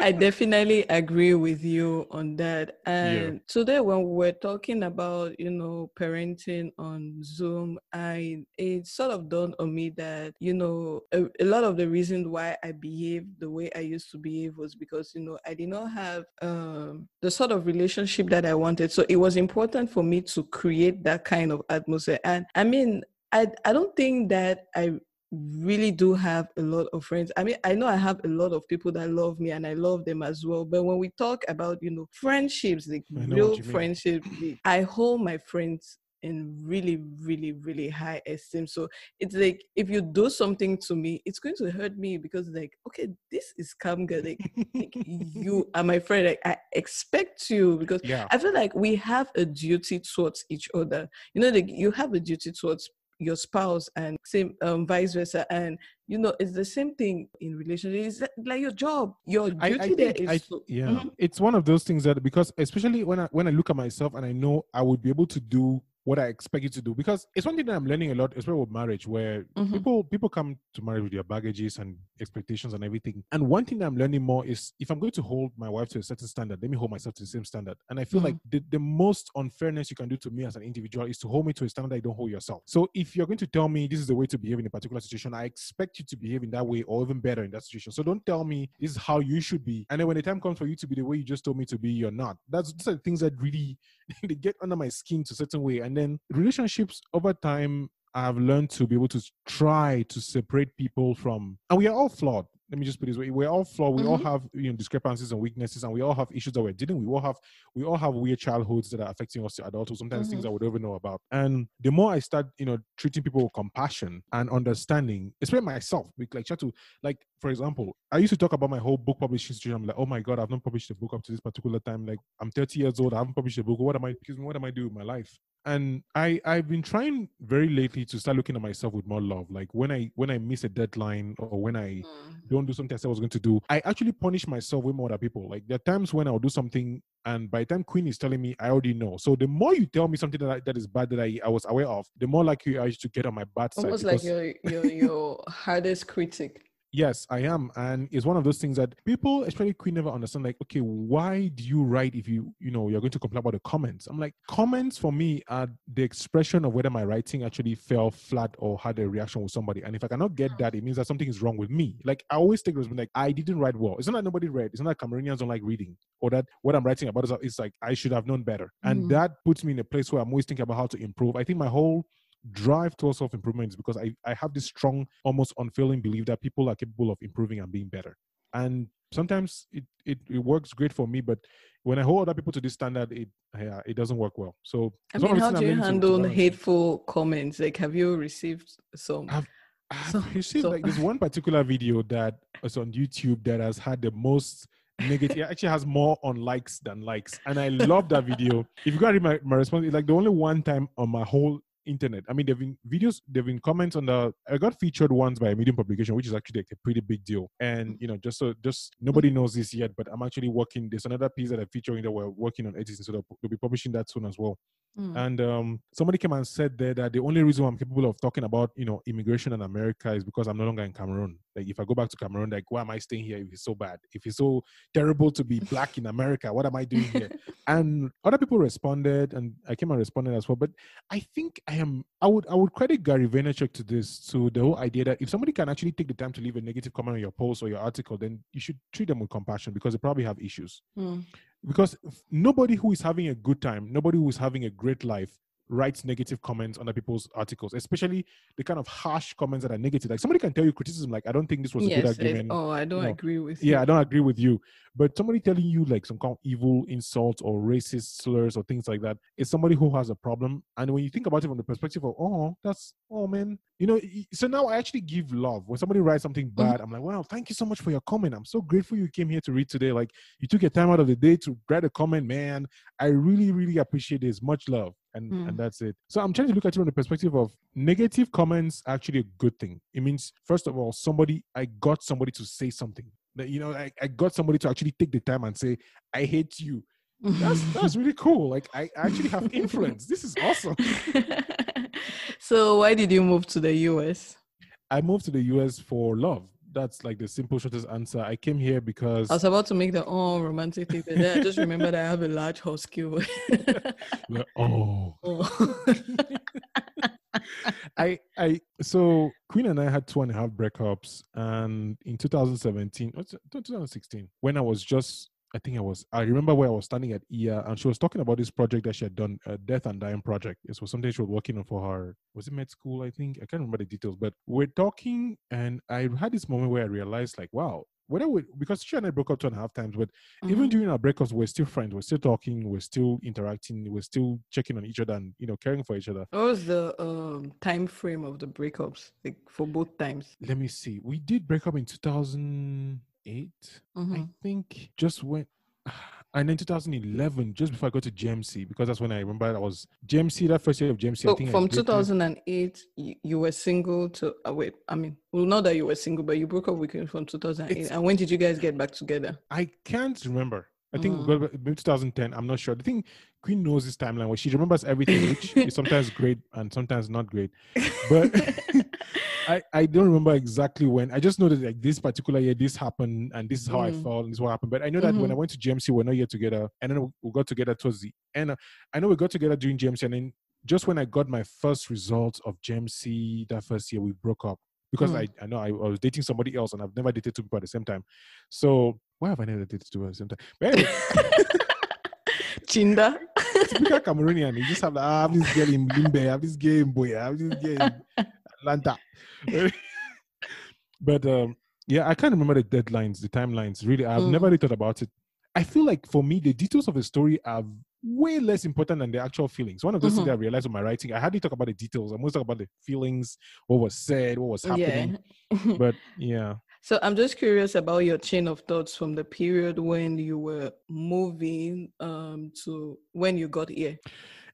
I definitely agree with you on that. And today when we were talking about, you know, parenting on Zoom, I it sort of dawned on me that, you know, a, a lot of the reason why I behaved the way I used to behave was because, you know, I did not have um the sort of relationship that I wanted. So it was important for me to create that kind of atmosphere. And I mean, I I don't think that I really do have a lot of friends. I mean, I know I have a lot of people that love me and I love them as well. But when we talk about, you know, friendships, like real friendship, I hold my friends in really, really, really high esteem. So it's like if you do something to me, it's going to hurt me because like, okay, this is Kamga. Like, like you are my friend. Like I expect you because Yeah. I feel like we have a duty towards each other. You know, like you have a duty towards your spouse and same um, vice versa and you know it's the same thing in relationships it's like your job your duty I, I there is I, so- yeah, Mhm. it's one of those things that because especially when I when I look at myself and I know I would be able to do what I expect you to do because it's one thing that I'm learning a lot, especially with marriage, where Mhm. people people come to marriage with their baggages and expectations and everything. And one thing that I'm learning more is if I'm going to hold my wife to a certain standard, let me hold myself to the same standard. And I feel Mhm. like the, the most unfairness you can do to me as an individual is to hold me to a standard that you don't hold yourself. So if you're going to tell me this is the way to behave in a particular situation, I expect you to behave in that way or even better in that situation. So don't tell me this is how you should be. And then when the time comes for you to be the way you just told me to be, you're not. That's those are the things that really they get under my skin to a certain way. And then relationships over time, I've learned to be able to try to separate people from, and we are all flawed. Let me just put it this way: we're all flawed. We all Mhm. have you know discrepancies and weaknesses, and we all have issues that we're dealing. with. We all have we all have weird childhoods that are affecting us to adulthood. Sometimes things Mhm. that we don't even know about. And the more I start, you know, treating people with compassion and understanding, especially myself, like like, try to like for example, I used to talk about my whole book publishing situation. I'm like, oh my god, I've not published a book up to this particular time. Like I'm 30 years old, I haven't published a book. What am I? Excuse me, what am I doing with my life? And I I've been trying very lately to start looking at myself with more love. Like when I when I miss a deadline or when I Mm. don't do something I said I was going to do, I actually punish myself way more than people. Like there are times when I'll do something, and by the time Queen is telling me, I already know. So the more you tell me something that I, that is bad that I, I was aware of, the more likely I used to get on my bad side. almost like your your your hardest critic Yes, I am, and it's one of those things that people, especially Queen, never understand. Like, okay, why do you write if you, you know, you're going to complain about the comments? I'm like, comments for me are the expression of whether my writing actually fell flat or had a reaction with somebody. And if I cannot get that, it means that something is wrong with me. Like, I always take responsibility. Like, I didn't write well. It's not that nobody read. It's not that Cameroonians don't like reading, or that what I'm writing about is it's like I should have known better. And Mhm. that puts me in a place where I'm always thinking about how to improve. I think my whole drive towards self improvement is because I, I have this strong, almost unfailing belief that people are capable of improving and being better. And sometimes it, it, it works great for me, but when I hold other people to this standard, it yeah, it doesn't work well. So i mean how do you I'm to- to handle hateful comments like have you received some I've- I've So- received like this one particular video that is on YouTube that has had the most negative. it actually has more on likes than likes, and I love that video. If you got to read my, my response, it's like the only one time on my whole internet. I mean, there've been videos, there've been comments on the. I got featured once by a Medium publication, which is actually like a pretty big deal. And you know, just so just nobody mm-hmm. knows this yet, but I'm actually working. There's another piece that I'm featuring that we're working on editing, so they'll, they'll be publishing that soon as well. Mm. And um, somebody came and said there that the only reason I'm capable of talking about, you know, immigration in America is because I'm no longer in Cameroon. Like, if I go back to Cameroon, like, why am I staying here if it's so bad? If it's so terrible to be black in America, what am I doing here? and other people responded, and I came and responded as well. But I think I am. I would. I would credit Gary Vaynerchuk to this, to the whole idea that if somebody can actually take the time to leave a negative comment on your post or your article, then you should treat them with compassion because they probably have issues Mm. Because nobody who is having a good time, nobody who is having a great life writes negative comments on other people's articles, especially the kind of harsh comments that are negative. Like somebody can tell you criticism, like I don't think this was a good argument. oh i don't agree with yeah, you I don't agree with you. But somebody telling you like some kind of evil insults or racist slurs or things like that is somebody who has a problem. And when you think about it from the perspective of, oh, that's oh man, you know. So now I actually give love when somebody writes something mm-hmm. bad. I'm like, wow, thank you so much for your comment. I'm so grateful you came here to read today. Like you took your time out of the day to write a comment, man. I really, really appreciate this. Much love. And Mm. and that's it. So I'm trying to look at it from the perspective of negative comments are actually a good thing. It means first of all, somebody I got somebody to say something. That, you know, I, I got somebody to actually take the time and say, I hate you. That's that's really cool. Like I actually have influence. This is awesome. so why did you move to the us I moved to the US for love. That's like the simple shortest answer. I came here because I was about to make the oh romantic thing, but then I just remembered I have a large husky. Like, oh oh. I I so Queen and I had two and a half breakups, and in 2017, 2016, when I was just, I think I was, I remember where I was standing at IA, and she was talking about this project that she had done, a death and dying project. It was something she was working on for her. Was it med school? I think I can't remember the details, but we're talking, and I had this moment where I realized, like, wow. Whether we, because she and I broke up two and a half times, but even Mhm. during our breakups, we're still friends. We're still talking. We're still interacting. We're still checking on each other and you know caring for each other. What was the um, time frame of the breakups, like for both times? let me see. We did break up in 2008. I Mhm. think just when And then 2011, just before I got to GMC, because that's when I remember I was GMC, that first year of GMC. So I from dated- 2008, you, you were single to uh, wait. I mean, well, not that you were single, but you broke up with him from 2008. It's- and when did you guys get back together? I can't remember. I think Mm. maybe 2010. I'm not sure. The thing Queen knows this timeline where she remembers everything, which is sometimes great and sometimes not great. But I, I don't remember exactly when. I just know that like this particular year, this happened, and this is how I Mhm. felt, and this is what happened. But I know that when Mhm. I went to GMC, we're not yet together, and then we got together towards the end. I know we got together during GMC, and then just when I got my first results of GMC that first year, we broke up because Mm. I, I know I, I was dating somebody else, and I've never dated two people at the same time. So why have I never dated two people at the same time? But anyway, Chinda. typical Cameroonian, you just have like, ah, I have this girl in Limbe, I have this girl in Buea, I have this girl in Atlanta. but um, yeah, I can't remember the deadlines, the timelines. Really, I've Mm. never really thought about it. I feel like for me, the details of the story are way less important than the actual feelings. One of those things Mhm. that I realized with my writing, I hardly talk about the details. I most talk about the feelings, what was said, what was happening. Yeah. But yeah, So I'm just curious about your chain of thoughts from the period when you were moving um, to when you got here.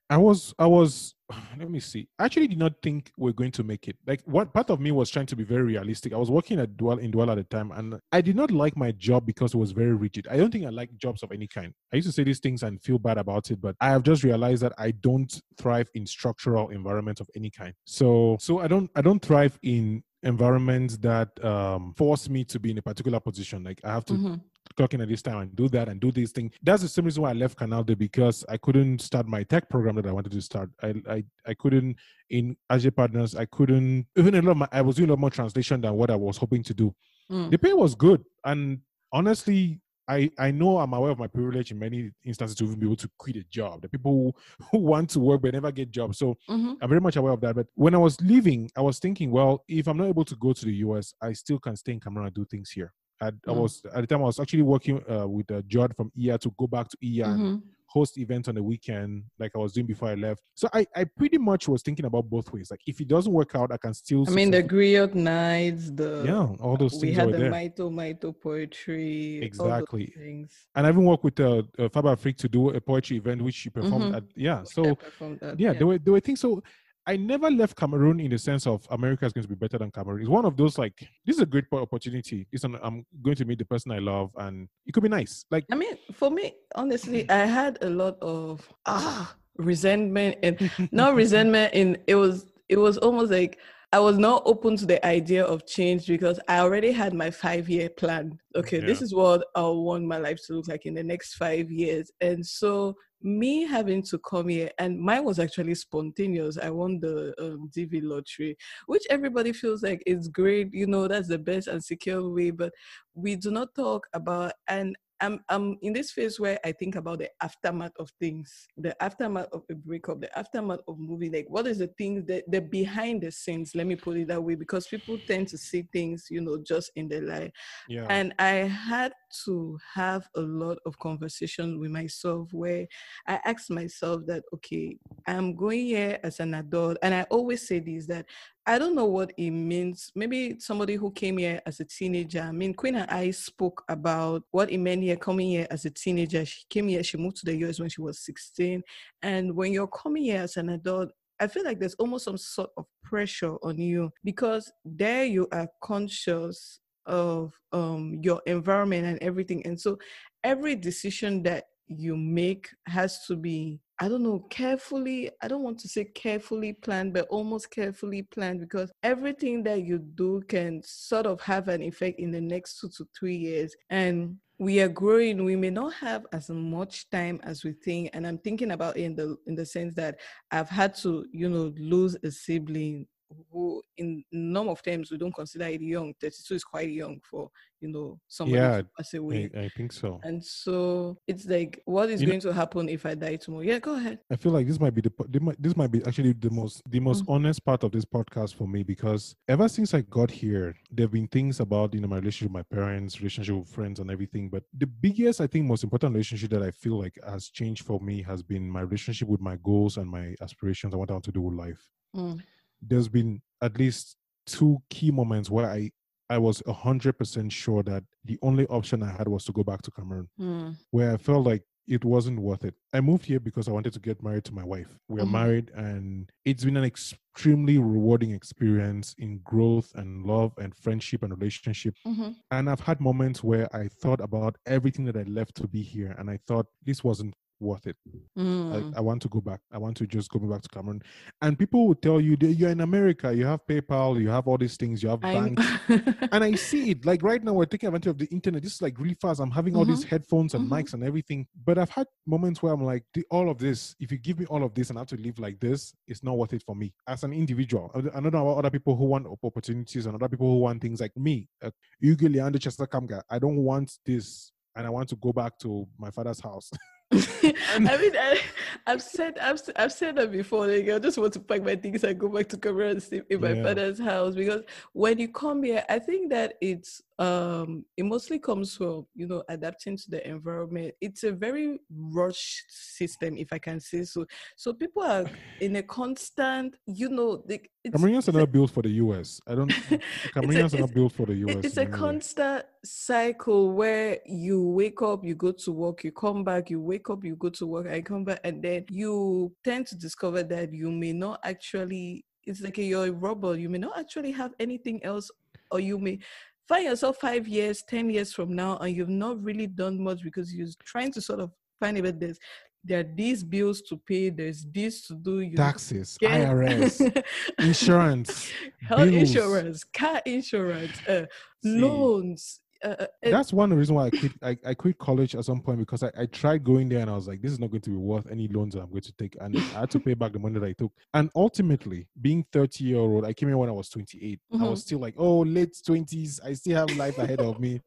I was, I was, let me see. I actually did not think we're going to make it. Like, what part of me was trying to be very realistic. I was working at Dwell in Dwell at the time, and I did not like my job because it was very rigid. I don't think I like jobs of any kind. I used to say these things and feel bad about it, but I have just realized that I don't thrive in structural environments of any kind. So, so I don't, I don't thrive in environments that um force me to be in a particular position like i have to Mhm. Clock in at this time and do that and do this thing. That's the same reason why I left Canal Day because I couldn't start my tech program that I wanted to start. I I, I couldn't in Azure Partners. I couldn't even a lot. Of my, I was doing a lot more translation than what I was hoping to do. Mm. The pay was good, and honestly. I, I know I'm aware of my privilege in many instances to even be able to quit a job. The people who, who want to work but never get jobs. So Mhm. I'm very much aware of that. But when I was leaving, I was thinking, well, if I'm not able to go to the US, I still can stay in Cameroon and do things here. I, I Mm. was at the time I was actually working uh, with uh, Jod from EA to go back to EA and Mhm. host events on the weekend, like I was doing before I left. So I, I pretty much was thinking about both ways. Like if it doesn't work out, I can still. I mean, the griot nights, the yeah, all those we things had were the there. Maito Maito poetry. all those Exactly. things. and I even worked with uh, uh, Fab Freak to do a poetry event, which she performed Mhm. at. Yeah, I so performed that, yeah, there were there were things. So I never left Cameroon in the sense of America is going to be better than Cameroon. It's one of those like this is a great opportunity. This one, I'm going to meet the person I love, and it could be nice. Like I mean, for me, honestly, I had a lot of ah resentment and not resentment and it was it was almost like I was not open to the idea of change because I already had my five year plan. Okay, this is what I want my life to look like in the next five years. And so me having to come here and mine was actually spontaneous. I won the um, DV lottery, which everybody feels like it's great, you know, that's the best and secure way, but we do not talk about and I'm I'm in this phase where I think about the aftermath of things, the aftermath of a breakup, the aftermath of moving. Like, what is the things that the behind the scenes? Let me put it that way, because people tend to see things, you know, just in the light. yeah, And I had to have a lot of conversation with myself where I asked myself that, okay, I'm going here as an adult. And I always say this that I don't know what it means. Maybe somebody who came here as a teenager. I mean, Queen and I spoke about what it meant here coming here as a teenager. She came here, she moved to the US when she was 16. And when you're coming here as an adult, I feel like there's almost some sort of pressure on you because there you are conscious of um, your environment and everything. And so every decision that you make has to be, I don't know, carefully, I don't want to say carefully planned, but almost carefully planned because everything that you do can sort of have an effect in the next two to three years. And we are growing we may not have as much time as we think and i'm thinking about in the in the sense that i've had to you know lose a sibling who in norm of terms we don't consider it young 32 is quite young for you know somebody Yeah, to pass away I, I think so. and so it's like what is You know- going to happen if i die tomorrow yeah go ahead I feel like this might be the po- they might- this might be actually the most the most Mm. honest part of this podcast for me because ever since I got here, there've been things about you know my relationship with my parents, relationship with friends, and everything. But the biggest, I think, most important relationship that I feel like has changed for me has been my relationship with my goals and my aspirations and what I want to do with life. Mm. There's been at least two key moments where I I was 100% sure that the only option I had was to go back to Cameroon, Mm. where I felt like it wasn't worth it. I moved here because I wanted to get married to my wife. We are Mhm. married, and it's been an extremely rewarding experience in growth and love and friendship and relationship. Mhm. And I've had moments where I thought about everything that I left to be here, and I thought this wasn't worth it. Mm. I, I want to go back. I want to just go back to Cameroon. And people will tell you that you're in America, you have PayPal, you have all these things, you have I'm- banks. and I see it. Like right now, we're taking advantage of the internet. This is like really fast. I'm having all these headphones and Mhm. mics and everything. But I've had moments where I'm like, all of this, if you give me all of this and I have to live like this, it's not worth it for me as an individual. I don't know about other people who want opportunities and other people who want things like me. Hugo Leandro Chester Kamga. I don't want this. And I want to go back to my father's house. I mean, I, I've said I've, I've said that before. Like, I just want to pack my things and go back to Cameroon and sleep in my Yeah. father's house because when you come here, I think that it's um it mostly comes from you know adapting to the environment. It's a very rushed system, if I can say so. So people are in a constant, you know, it's, Cameroonians are not built for the US. I don't. Cameroonians are not built for the US. it's a constant cycle where you wake up, you go to work, you come back, you wake up, you go to work, I come back, and then you tend to discover that you may not actually. It's like you're a robot. You may not actually have anything else, or you may find yourself five years, ten years from now, and you've not really done much because you're trying to sort of find out this. There are these bills to pay. There's this to do. You Taxes, get- IRS, insurance, health bills. insurance, car insurance, uh, loans. Uh, uh, That's one reason why I quit. I, I quit college at some point because I, I tried going there and I was like, this is not going to be worth any loans that I'm going to take, and I had to pay back the money that I took. And ultimately, being 30 year old, I came here when I was 28. I Mhm. was still like, oh, late 20s. I still have life ahead of me.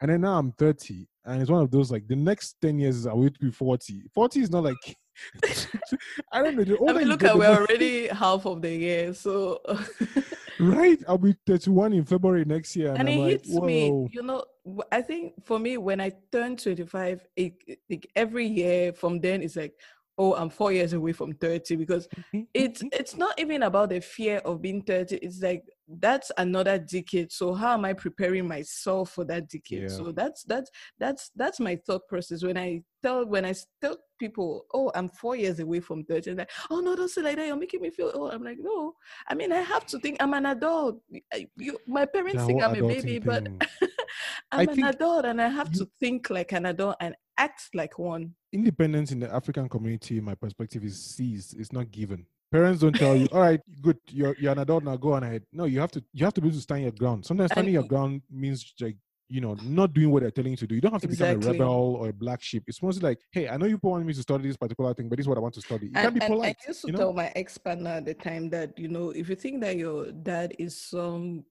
And then now I'm 30, and it's one of those like the next 10 years is I will be 40. 40 is not like I don't know. The I mean, look at we're already half of the year, so right. I'll be 31 in February next year, and, and it like, hits me. You know, I think for me, when I turn 25, it, it- like every year from then it's like, oh, I'm four years away from 30 because mm-hmm, it's mm-hmm. it's not even about the fear of being 30 it's like that's another decade. So how am i preparing myself for that decade? Yeah. so that's that's that's that's my thought process. When i tell when i tell people oh i'm four years away from 30 and like oh no don't say like that. You're making me feel old. I'm like no. I mean i have to think i'm an adult. I- you, my parents think i'm a baby but i'm I an adult and i have you- to think like an adult and act like one. independence in the African community, my perspective, is seized. It's not given. Parents don't tell you, all right, good, you're you're an adult now, go on ahead. No, you have to you have to be able to stand your ground. Sometimes And standing your ground means like you know, not doing what they're telling you to do. You don't have to become a rebel or a black sheep. It's mostly like, hey, I know you want me to study this particular thing, but this is what I want to study. You and, can be and polite. I used to you know? tell my ex partner at the time that you know if you think that your dad is some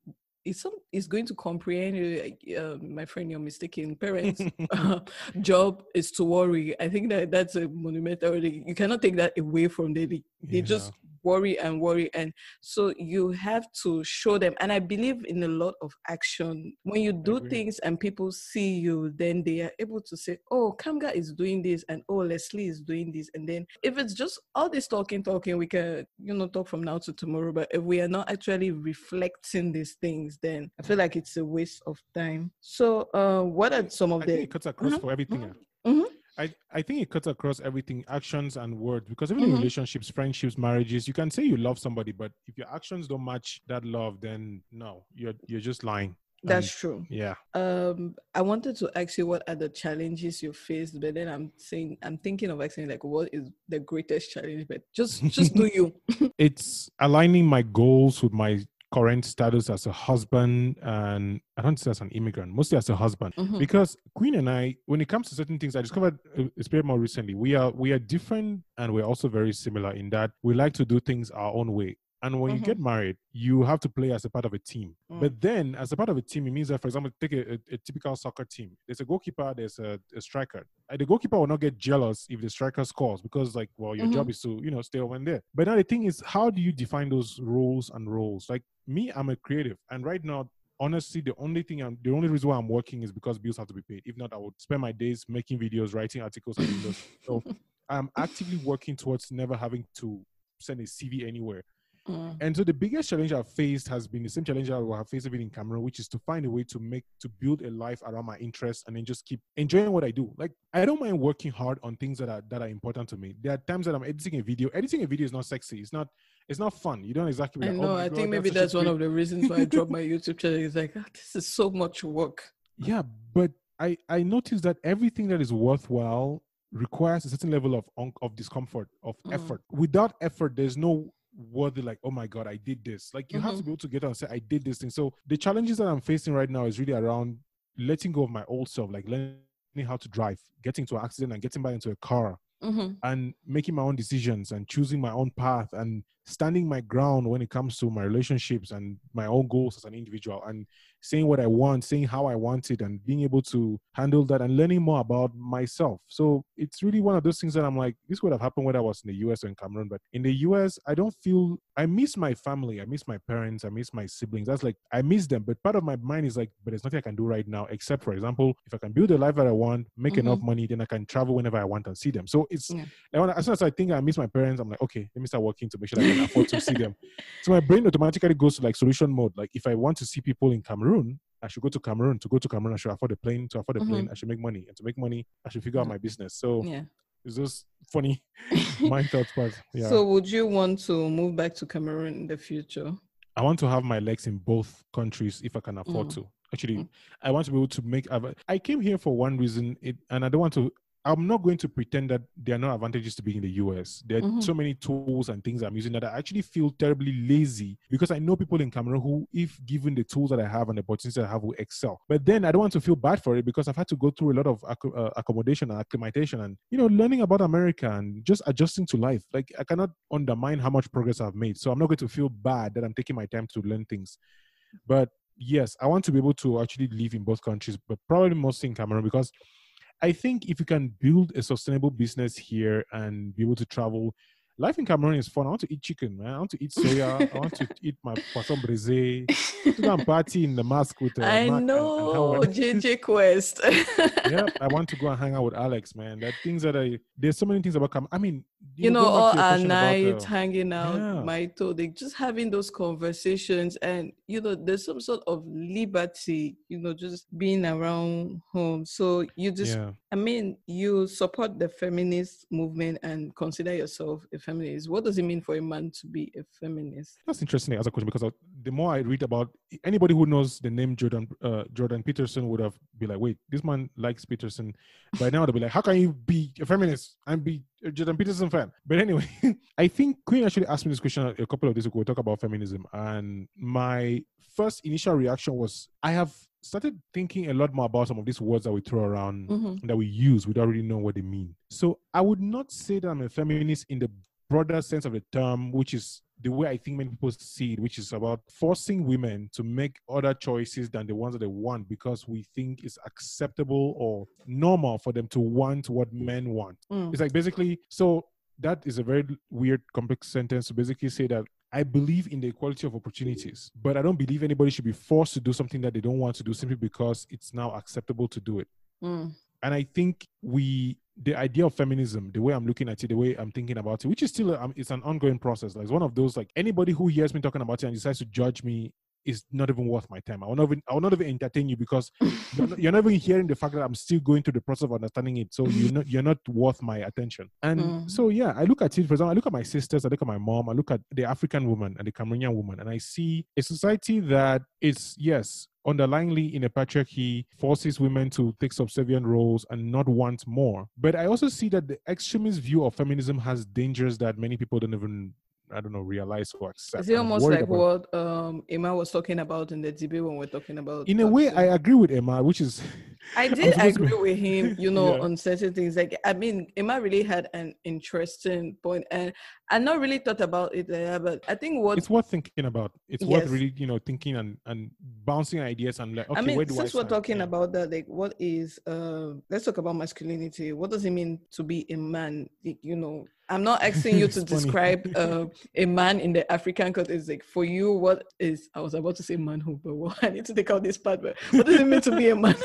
is some is going to comprehend uh, my friend, you're mistaken. Parents' job is to worry. I think that that's a monumental. You cannot take that away from them. They, they just worry and worry, and so you have to show them. And I believe in a lot of action. When you do things and people see you, then they are able to say, "Oh, Kamga is doing this," and "Oh, Leslie is doing this," and then if it's just all this talking, talking, we can, you know, talk from now to tomorrow. But if we are not actually reflecting these things, then I feel like it's a waste of time. So, uh, what are some of I the? it cuts across Mhm, for everything. mhm, ah. I, I think it cuts across everything, actions and words, because even in Mhm. relationships, friendships, marriages, you can say you love somebody, but if your actions don't match that love, then no, you're you're just lying. That's true. yeah. Um, I wanted to ask you what are the challenges you faced, but then I'm saying I'm thinking of asking like what is the greatest challenge? But just just do you. it's aligning my goals with my current status as a husband and I don't say as an immigrant, mostly as a husband. Mhm. Because Queen and I, when it comes to certain things, I discovered uh, a bit more recently. We are we are different and we're also very similar in that we like to do things our own way. And when Mhm. you get married, you have to play as a part of a team. Mm. But then, as a part of a team, it means that, for example, take a, a, a typical soccer team. There's a goalkeeper, there's a, a striker. The goalkeeper will not get jealous if the striker scores because, like, well, your job is to, you know, stay over there. But now the thing is, how do you define those roles and roles? Like me, I'm a creative, and right now, honestly, the only thing I'm, the only reason why I'm working is because bills have to be paid. If not, I would spend my days making videos, writing articles, and videos. So I'm actively working towards never having to send a CV anywhere. Mm. And so the biggest challenge I've faced has been the same challenge I have faced even in Cameroon, which is to find a way to make to build a life around my interests and then just keep enjoying what I do. Like I don't mind working hard on things that are that are important to me. There are times that I'm editing a video. Editing a video is not sexy. It's not it's not fun. You don't exactly. I like, know. "Oh I God, think maybe a that's one of the reasons why I dropped my YouTube channel. It's like, ah, this is so much work. Yeah, but I I noticed that everything that is worthwhile requires a certain level of of discomfort of Mm. effort. Without effort, there's no worthy like oh my god i did this. Like you have to be able to get out and say i did this thing. So the challenges that i'm facing right now is really around letting go of my old self like learning how to drive getting to an accident and getting back into a car Mm-hmm. and making my own decisions and choosing my own path and standing my ground when it comes to my relationships and my own goals as an individual and saying what I want, saying how I want it, and being able to handle that and learning more about myself. So it's really one of those things that I'm like, this would have happened when I was in the US or in Cameroon, but in the US, I don't feel I miss my family, I miss my parents, I miss my siblings. That's like I miss them, but part of my mind is like, but there's nothing I can do right now except, for example, if I can build a life that I want, make mm-hmm. enough money, then I can travel whenever I want and see them. So it's Yeah. and as soon as I think I miss my parents, I'm like, okay, let me start working to make sure that I can afford to see them. So my brain automatically goes to like solution mode. Like if I want to see people in Cameroon, I should go to Cameroon. To go to Cameroon, I should afford a plane. To afford a plane, I should make money. And to make money, I should figure out my business. So Yeah. it's just funny mind thoughts part. Yeah. So, would you want to move back to Cameroon in the future? I want to have my legs in both countries if I can afford Mm. to. Actually, Mm. I want to be able to make. I came here for one reason, it, and I don't want to. I'm not going to pretend that there are no advantages to being in the US. There are Mhm. so many tools and things I'm using that I actually feel terribly lazy because I know people in Cameroon who, if given the tools that I have and the opportunities that I have, will excel. But then I don't want to feel bad for it because I've had to go through a lot of uh, accommodation and acclimatization and you know learning about America and just adjusting to life. Like I cannot undermine how much progress I've made, so I'm not going to feel bad that I'm taking my time to learn things. But yes, I want to be able to actually live in both countries, but probably mostly in Cameroon because I think if you can build a sustainable business here and be able to travel, life in Cameroon is fun. I want to eat chicken, man. I want to eat soya. I want to eat my poisson braisé. To go and party in the mask with uh, I Mark and- and know Howard. JJ Quest. yeah, I want to go and hang out with Alex, man. That things that I there's so many things about Cam. I mean, you know, going all our question about, uh, hanging out, yeah. my thought, like just having those conversations, and you know, there's some sort of liberty, you know, just being around home. So you just, yeah. I mean, you support the feminist movement and consider yourself a feminist. What does it mean for a man to be a feminist? That's interesting as a question because uh, the more I read about anybody who knows the name Jordan uh, Jordan Peterson would have be like, wait, this man likes Peterson. By now they'll be like, how can you be a feminist and be a Jordan Peterson fan? But anyway, I think Queen actually asked me this question a couple of days ago. We talk about feminism, and my first initial reaction was, I have started thinking a lot more about some of these words that we throw around Mhm. that we use without really knowing what they mean. So I would not say that I'm a feminist in the broader sense of the term, which is the way I think many people see it, which is about forcing women to make other choices than the ones that they want because we think it's acceptable or normal for them to want what men want. Mm. It's like basically, so that is a very weird, complex sentence to basically say that I believe in the equality of opportunities, but I don't believe anybody should be forced to do something that they don't want to do simply because it's now acceptable to do it. Mm. And I think we, the idea of feminism, the way I'm looking at it, the way I'm thinking about it, which is still, um, it's an ongoing process. Like it's one of those, like anybody who hears me talking about it and decides to judge me is not even worth my time. I will not even, I will not even entertain you because you're not, you're not even hearing the fact that I'm still going through the process of understanding it. So you're not, you're not worth my attention. And Mm. so, yeah, I look at it, for example, I look at my sisters, I look at my mom, I look at the African woman and the Cameroonian woman, and I see a society that is, yes, underlyingly in a patriarchy forces women to take subservient roles and not want more. But I also see that the extremist view of feminism has dangers that many people don't even, I don't know, realize or accept. Is it almost like about- what um Emma was talking about in the debate when we're talking about? In a way, I agree with Emma, which is I did agree with him, you know, Yeah. on certain things. Like, I mean, Emma really had an interesting point, and I not really thought about it, that, but I think what it's worth thinking about. It's worth really, you know, thinking and and bouncing ideas and like, okay, I mean, since I we're talking Yeah. about that, like, what is uh? Let's talk about masculinity. What does it mean to be a man? Like, you know, I'm not asking you to describe uh, a man in the African context. Like, for you, what is? I was about to say manhood, but well, I need to take out this part. But what does it mean to be a man?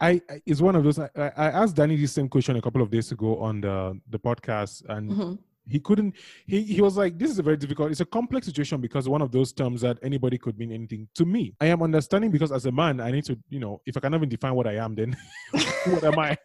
I, I it's one of those. I, I asked Danny the same question a couple of days ago on the the podcast, and Mhm. He couldn't he, he was like this is a very difficult it's a complex situation because one of those terms that anybody could mean anything to me. I am understanding because as a man i need to you know if i can even define what i am then what am i?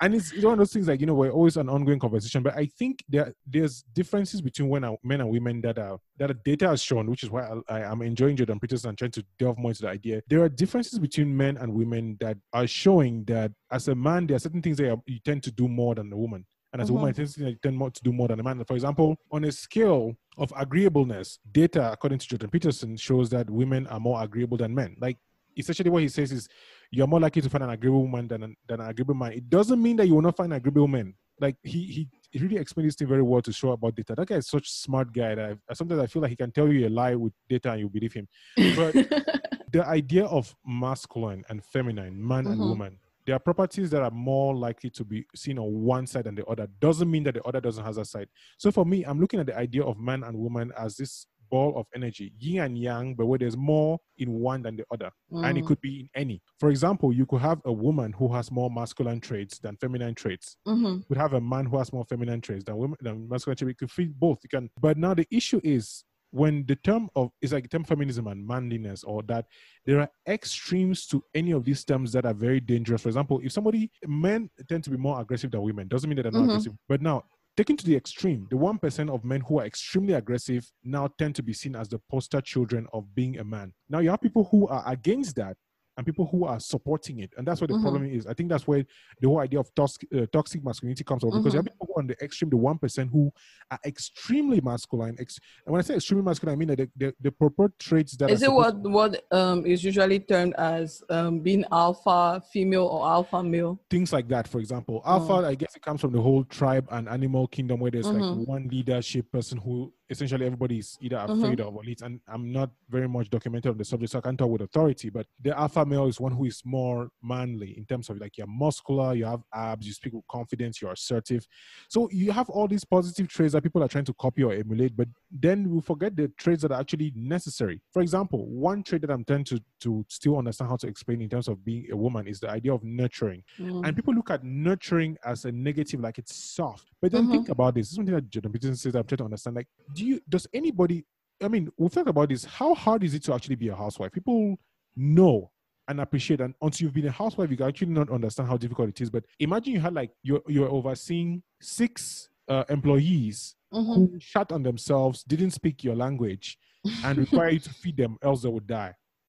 And it's, it's one of those things like you know we're always an ongoing conversation but i think there there's differences between when men and women that are that are data has shown which is why I, I am enjoying jordan peterson and trying to delve more into the idea. There are differences between men and women that are showing that as a man there are certain things that you tend to do more than a woman and as mm-hmm. a woman, mm-hmm. I tend more to do more than a man. For example, on a scale of agreeableness, data, according to Jordan Peterson, shows that women are more agreeable than men. Like, essentially, what he says is you're more likely to find an agreeable woman than an, than an agreeable man. It doesn't mean that you will not find agreeable man. Like, he, he, he really explained this thing very well to show about data. That guy is such a smart guy that I, sometimes I feel like he can tell you a lie with data and you believe him. But the idea of masculine and feminine, man mm-hmm. and woman, there are properties that are more likely to be seen on one side than the other. Doesn't mean that the other doesn't have a side. So for me, I'm looking at the idea of man and woman as this ball of energy, yin and yang, but where there's more in one than the other. Mm. And it mm. could be in any. For example, you could have a woman who has more masculine traits than feminine traits. Mm-hmm. You could have a man who has more feminine traits than women than masculine traits. You could fit both. You can but now the issue is when the term of it's like term feminism and manliness or that there are extremes to any of these terms that are very dangerous. For example if somebody men tend to be more aggressive than women doesn't mean that they're not mm-hmm. aggressive. But now taken to the extreme the 1% of men who are extremely aggressive now tend to be seen as the poster children of being a man. Now you have people who are against that and people who are supporting it. And that's what the mm-hmm. problem is. I think that's where the whole idea of toxic, uh, toxic masculinity comes from mm-hmm. because you have mm-hmm. people on the extreme, the 1% who are extremely masculine. Ex- and when I say extremely masculine, I mean that the, the, the purport traits that is it what, what um, is usually termed as um, being alpha female or alpha male? Things like that, for example. Alpha, oh. I guess it comes from the whole tribe and animal kingdom where there's mm-hmm. like one leadership person who essentially everybody is either mm-hmm. afraid mm-hmm. of or leads. And I'm not very much documented on the subject, so I can't talk with authority. But the alpha male is one who is more manly in terms of like you're muscular, you have abs, you speak with confidence, you're assertive. So you have all these positive traits that people are trying to copy or emulate, but then we forget the traits that are actually necessary. For example, one trait that I'm trying to to still understand how to explain in terms of being a woman is the idea of nurturing. Mm. And people look at nurturing as a negative, like it's soft. But then mm-hmm. think about this. This is something that Jordan Peterson says I'm trying to understand. Like, do you does anybody I mean, we've talked about this. How hard is it to actually be a housewife? People know and appreciate and until you've been a housewife, you can actually not understand how difficult it is. But imagine you had like you're you're overseeing six uh, employees mm-hmm. who shut on themselves, didn't speak your language, and require you to feed them, else they would die.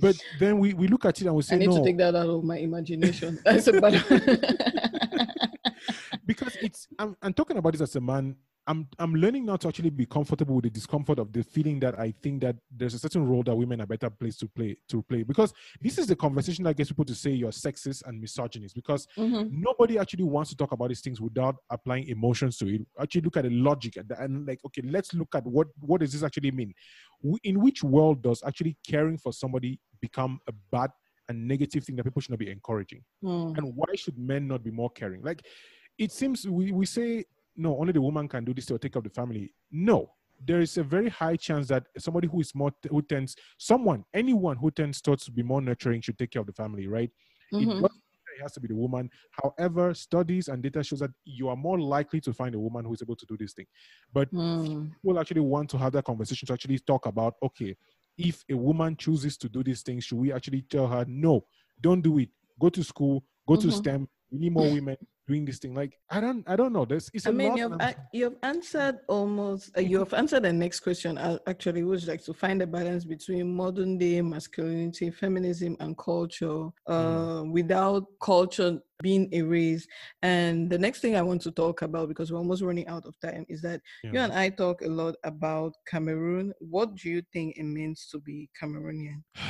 but then we, we look at it and we say, I need no. to take that out of my imagination. That's a bad because it's I'm, I'm talking about this as a man I'm I'm learning now to actually be comfortable with the discomfort of the feeling that I think that there's a certain role that women are better placed to play to play because this is the conversation that gets people to say you're sexist and misogynist because mm-hmm. nobody actually wants to talk about these things without applying emotions to it. Actually, look at the logic and, and like okay, let's look at what what does this actually mean? In which world does actually caring for somebody become a bad and negative thing that people should not be encouraging? Mm. And why should men not be more caring? Like it seems we, we say no, only the woman can do this to take care of the family. No, there is a very high chance that somebody who is more who tends someone anyone who tends to be more nurturing should take care of the family, right? Mm-hmm. It, it has to be the woman. However, studies and data shows that you are more likely to find a woman who is able to do this thing. But mm. people actually want to have that conversation to actually talk about okay, if a woman chooses to do these things, should we actually tell her no, don't do it? Go to school, go mm-hmm. to STEM. We need more women doing this thing like i don't i don't know this is i mean you've, you've answered almost uh, you have answered the next question uh, actually was like to find a balance between modern day masculinity feminism and culture uh, mm. without culture being erased. And the next thing i want to talk about because we're almost running out of time is that yeah. you and i talk a lot about cameroon. What do you think it means to be cameroonian?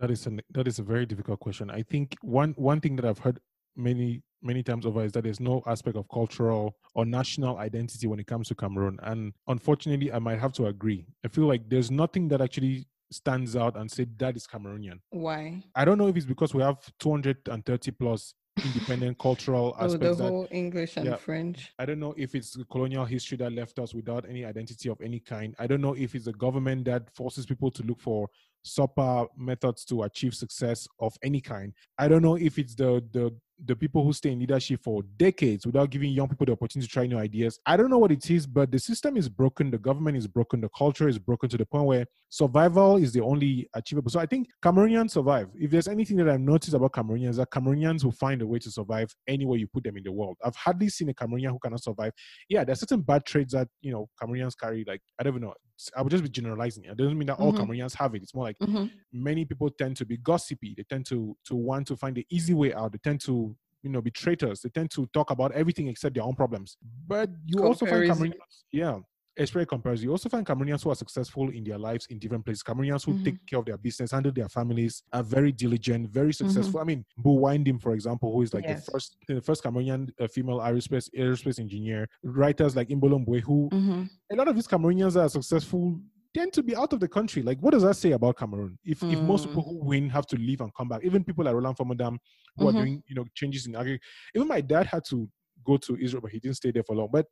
That is a that is a very difficult question. I think one one thing that i've heard many many times over is that there's no aspect of cultural or national identity when it comes to Cameroon. And unfortunately, I might have to agree. I feel like there's nothing that actually stands out and say that is Cameroonian. Why? I don't know if it's because we have 230 plus independent cultural aspects. Oh, the whole that, English and yeah, French. I don't know if it's colonial history that left us without any identity of any kind. I don't know if it's a government that forces people to look for super methods to achieve success of any kind. I don't know if it's the the the people who stay in leadership for decades without giving young people the opportunity to try new ideas. I don't know what it is, but the system is broken, the government is broken, the culture is broken to the point where survival is the only achievable. So I think Cameroonians survive. If there's anything that I've noticed about Cameroonians, that Cameroonians will find a way to survive anywhere you put them in the world. I've hardly seen a Cameroonian who cannot survive. Yeah, there's certain bad traits that you know Cameroonians carry. Like I don't even know. I would just be generalizing. It doesn't mean that all Mhm. Cameroonians have it. It's more like Mm-hmm. many people tend to be gossipy. They tend to to want to find the easy way out. They tend to you know be traitors. They tend to talk about everything except their own problems. But you also find. Cameroonians, yeah, especially comparison. You also find Cameroonians who are successful in their lives in different places. Cameroonians who Mhm. take care of their business, handle their families, are very diligent, very successful. I mean, Bu Windim, for example, who is like Yes. the first the first Cameroonian uh, female aerospace aerospace engineer. Writers like Imbolo Mbue, who Mm-hmm. a lot of these Cameroonians that are successful tend to be out of the country. Like, what does that say about Cameroon? If if most people who win have to leave and come back, even people like Roland Fomundam who Mhm. are doing you know changes in agri, even my dad had to go to Israel, but he didn't stay there for long. But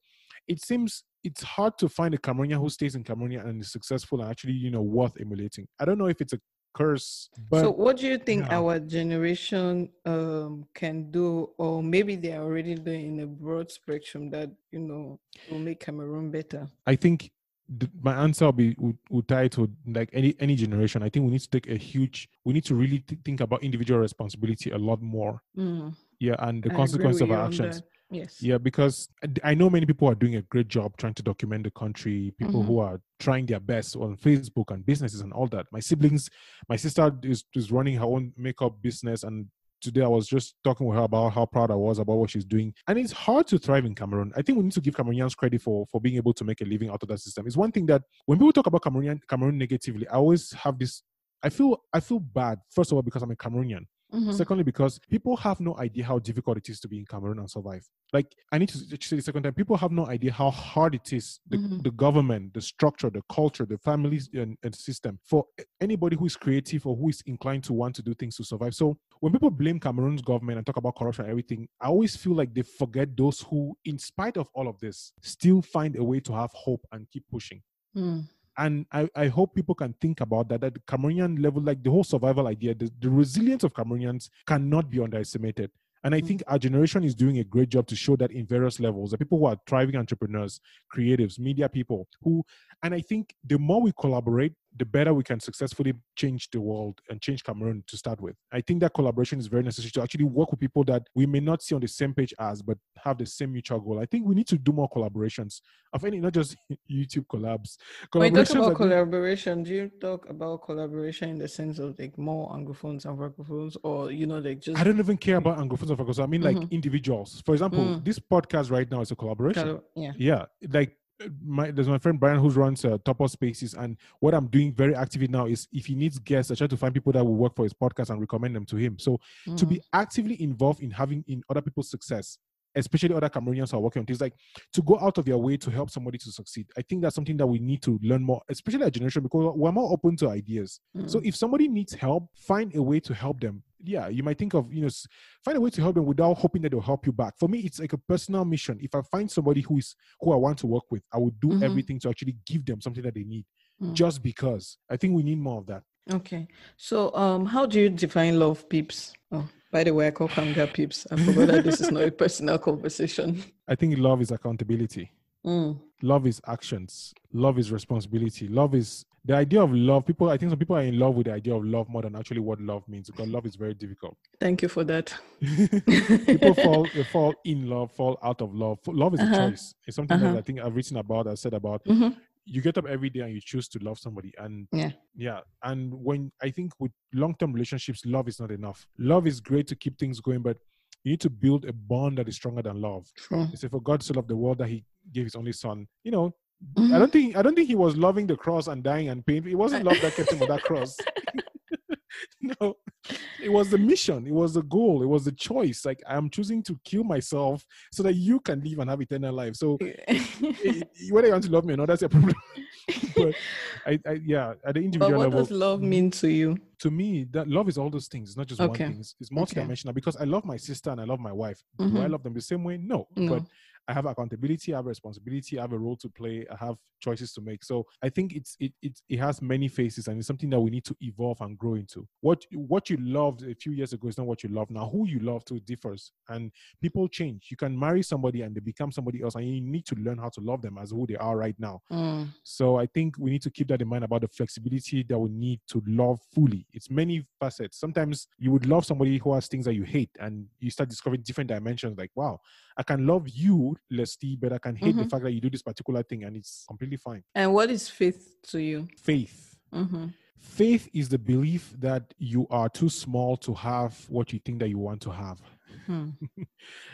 it seems it's hard to find a Cameroonian who stays in Cameroon and is successful and actually you know worth emulating. I don't know if it's a curse, but so what do you think our generation um, can do or maybe they are already doing in a broad spectrum that you know will make cameroon better I think th- my answer will be would, would tie to like any any generation. I think we need to take a huge. We need to really th- think about individual responsibility a lot more. Mm, Yeah, and the I consequence of our actions. that. Yes Yeah, because I know many people are doing a great job trying to document the country. People Mhm. who are trying their best on Facebook and businesses and all that. My siblings, my sister is, is running her own makeup business, and today I was just talking with her about how proud I was about what she's doing. And it's hard to thrive in Cameroon. I think we need to give Cameroonians credit for for being able to make a living out of that system. It's one thing that when people talk about Cameroon Cameroon negatively, I always have this. I feel I feel bad first of all because I'm a Cameroonian. Mhm. Secondly, because people have no idea how difficult it is to be in Cameroon and survive. Like, I need to say the second time, people have no idea how hard it is the, Mhm. the government, the structure, the culture, the families and, and system for anybody who is creative or who is inclined to want to do things to survive. So, when people blame Cameroon's government and talk about corruption and everything, I always feel like they forget those who, in spite of all of this, still find a way to have hope and keep pushing Mm. And I, I hope people can think about that at the Cameroonian level, like the whole survival idea, the, the resilience of Cameroonians cannot be underestimated. And I Mm. think our generation is doing a great job to show that in various levels. The people who are thriving entrepreneurs, creatives, media people who, and I think the more we collaborate, the better we can successfully change the world and change Cameroon to start with. I think that collaboration is very necessary to actually work with people that we may not see on the same page as, but have the same mutual goal. I think we need to do more collaborations of any, not just YouTube collabs. when you talk about collaboration do you talk about collaboration in the sense of like more anglophones and francophones or you know like just I don't even care about Anglophones of Francophone. I mean, like Mhm. individuals. For example, Mm. this podcast right now is a collaboration. collo- yeah Yeah, like my there's my friend Brian who runs uh, Top Up Spaces, and what I'm doing very actively now is if he needs guests, I try to find people that will work for his podcast and recommend them to him. So to Mm. be actively involved in having in other people's success, especially other Cameroonians who are working on things like to go out of their way to help somebody to succeed. I think that's something that we need to learn more, especially our generation, because we're more open to ideas. So Mm. if somebody needs help, find a way to help them. Yeah, you might think of, you know, find a way to help them without hoping that they'll help you back. For me, it's like a personal mission. If I find somebody who is who I want to work with, I would do Mhm. everything to actually give them something that they need. Mm. Just because. I think we need more of that. Okay. So, um, how do you define love, peeps? Oh, by the way, I call Kanga peeps. I forgot that this is not a personal conversation. I think love is accountability. Mm. Love is actions. Love is responsibility. Love is the idea of love. People, I think some people are in love with the idea of love more than actually what love means because love is very difficult. Thank you for that. people fall they fall in love fall out of love love is a Uh-huh. choice it's something Uh-huh. that i think i've written about i said about Mhm. you get up every day and you choose to love somebody and Yeah. yeah and when i think with long-term relationships love is not enough love is great to keep things going but you need to build a bond that is stronger than love True. they say for god so loved the world that he gave his only son you know Mhm. i don't think i don't think he was loving the cross and dying and pain it wasn't love that kept him on that cross no. It was the mission. It was the goal. It was the choice. Like i'm choosing to kill myself so that you can live and have eternal life. So whether you want to love me or not that's a problem. But I, I yeah at the but individual what level does love mean to you? to me that love is all those things it's not just Okay. one thing. It's, it's multidimensional because i love my sister and i love my wife. Do i Mhm. love them the same way? No. No. but I have accountability, I have responsibility, I have a role to play, I have choices to make. So I think it's it it, it has many faces and it's something that we need to evolve and grow into. What what you loved a few years ago is not what you love now. Who you love to differs and people change. You can marry somebody and they become somebody else and you need to learn how to love them as who they are right now. Mm. So I think we need to keep that in mind about the flexibility that we need to love fully. It's many facets. Sometimes you would love somebody who has things that you hate and you start discovering different dimensions like wow, I can love you, Leslie, but I can hate the Mhm. fact that you do this particular thing and it's completely fine. And what is faith to you? Faith. Mm-hmm. Faith is the belief that you are too small to have what you think that you want to have. Hmm.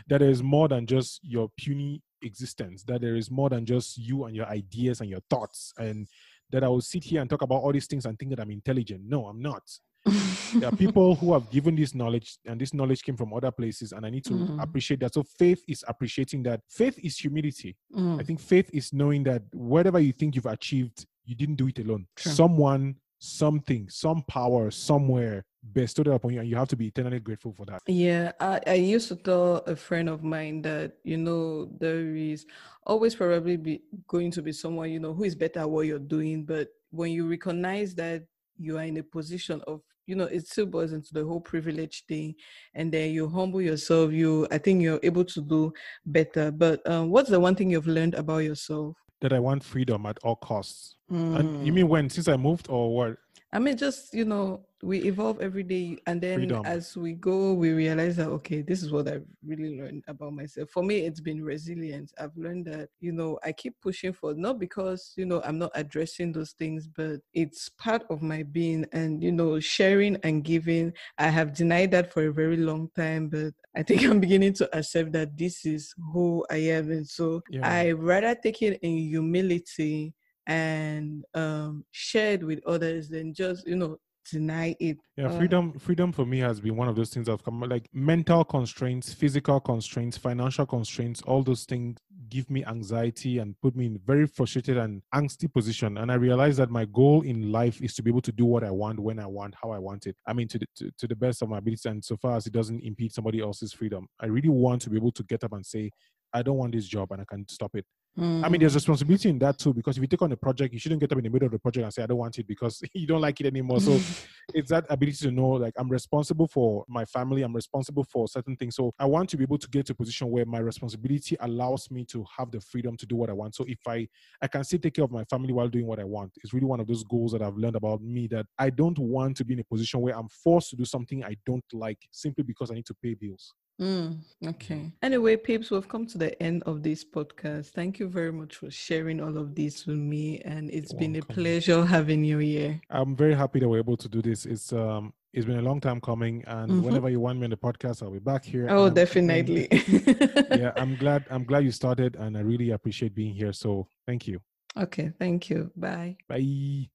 that there is more than just your puny existence, that there is more than just you and your ideas and your thoughts, and that I will sit here and talk about all these things and think that I'm intelligent. No, I'm not. There are people who have given this knowledge, and this knowledge came from other places, and I need to Mhm. appreciate that. So, faith is appreciating that. Faith is humility. Mm. I think faith is knowing that whatever you think you've achieved, you didn't do it alone. True. Someone, something, some power, somewhere bestowed upon you, and you have to be eternally grateful for that. Yeah, I, I used to tell a friend of mine that, you know, there is always probably be going to be someone, you know, who is better at what you're doing. But when you recognize that you are in a position of, you know, it still boils into the whole privilege thing. And then you humble yourself, you I think you're able to do better. But um, what's the one thing you've learned about yourself? That I want freedom at all costs. And you Mm. mean when? Since I moved, or what? I mean, just you know, we evolve every day, and then Freedom. as we go, we realize that okay, this is what I've really learned about myself. For me, it's been resilience. I've learned that you know I keep pushing for not because you know I'm not addressing those things, but it's part of my being, and you know, sharing and giving. I have denied that for a very long time, but I think I'm beginning to accept that this is who I am, and so Yeah. I rather take it in humility and um shared with others than just you know deny it Yeah, Uh, freedom. Freedom for me has been one of those things I've come like mental constraints, physical constraints, financial constraints. All those things give me anxiety and put me in very frustrated and angsty position. And I realize that my goal in life is to be able to do what I want, when I want, how I want it. I mean, to the, to, to the best of my ability, and so far as it doesn't impede somebody else's freedom. I really want to be able to get up and say, I don't want this job, and I can stop it. Mm-hmm. I mean, there's responsibility in that too, because if you take on a project, you shouldn't get up in the middle of the project and say, I don't want it because you don't like it anymore. So it's that ability to know, like, I'm responsible for my family, I'm responsible for certain things. So I want to be able to get to a position where my responsibility allows me to have the freedom to do what I want. So if I, I can still take care of my family while doing what I want, it's really one of those goals that I've learned about me that I don't want to be in a position where I'm forced to do something I don't like simply because I need to pay bills. Mm, okay. Anyway, peeps, we've come to the end of this podcast. Thank you very much for sharing all of this with me, and it's You're been a pleasure having you here. I'm very happy that we're able to do this. It's um it's been a long time coming, and Mhm. whenever you want me on the podcast, I'll be back here. Oh, and definitely. yeah, I'm glad. I'm glad you started, and I really appreciate being here. So thank you. okay. Thank you. Bye. Bye.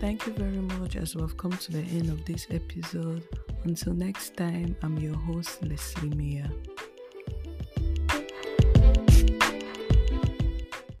Thank you very much as we've come to the end of this episode. Until next time, I'm your host, Leslie Mia.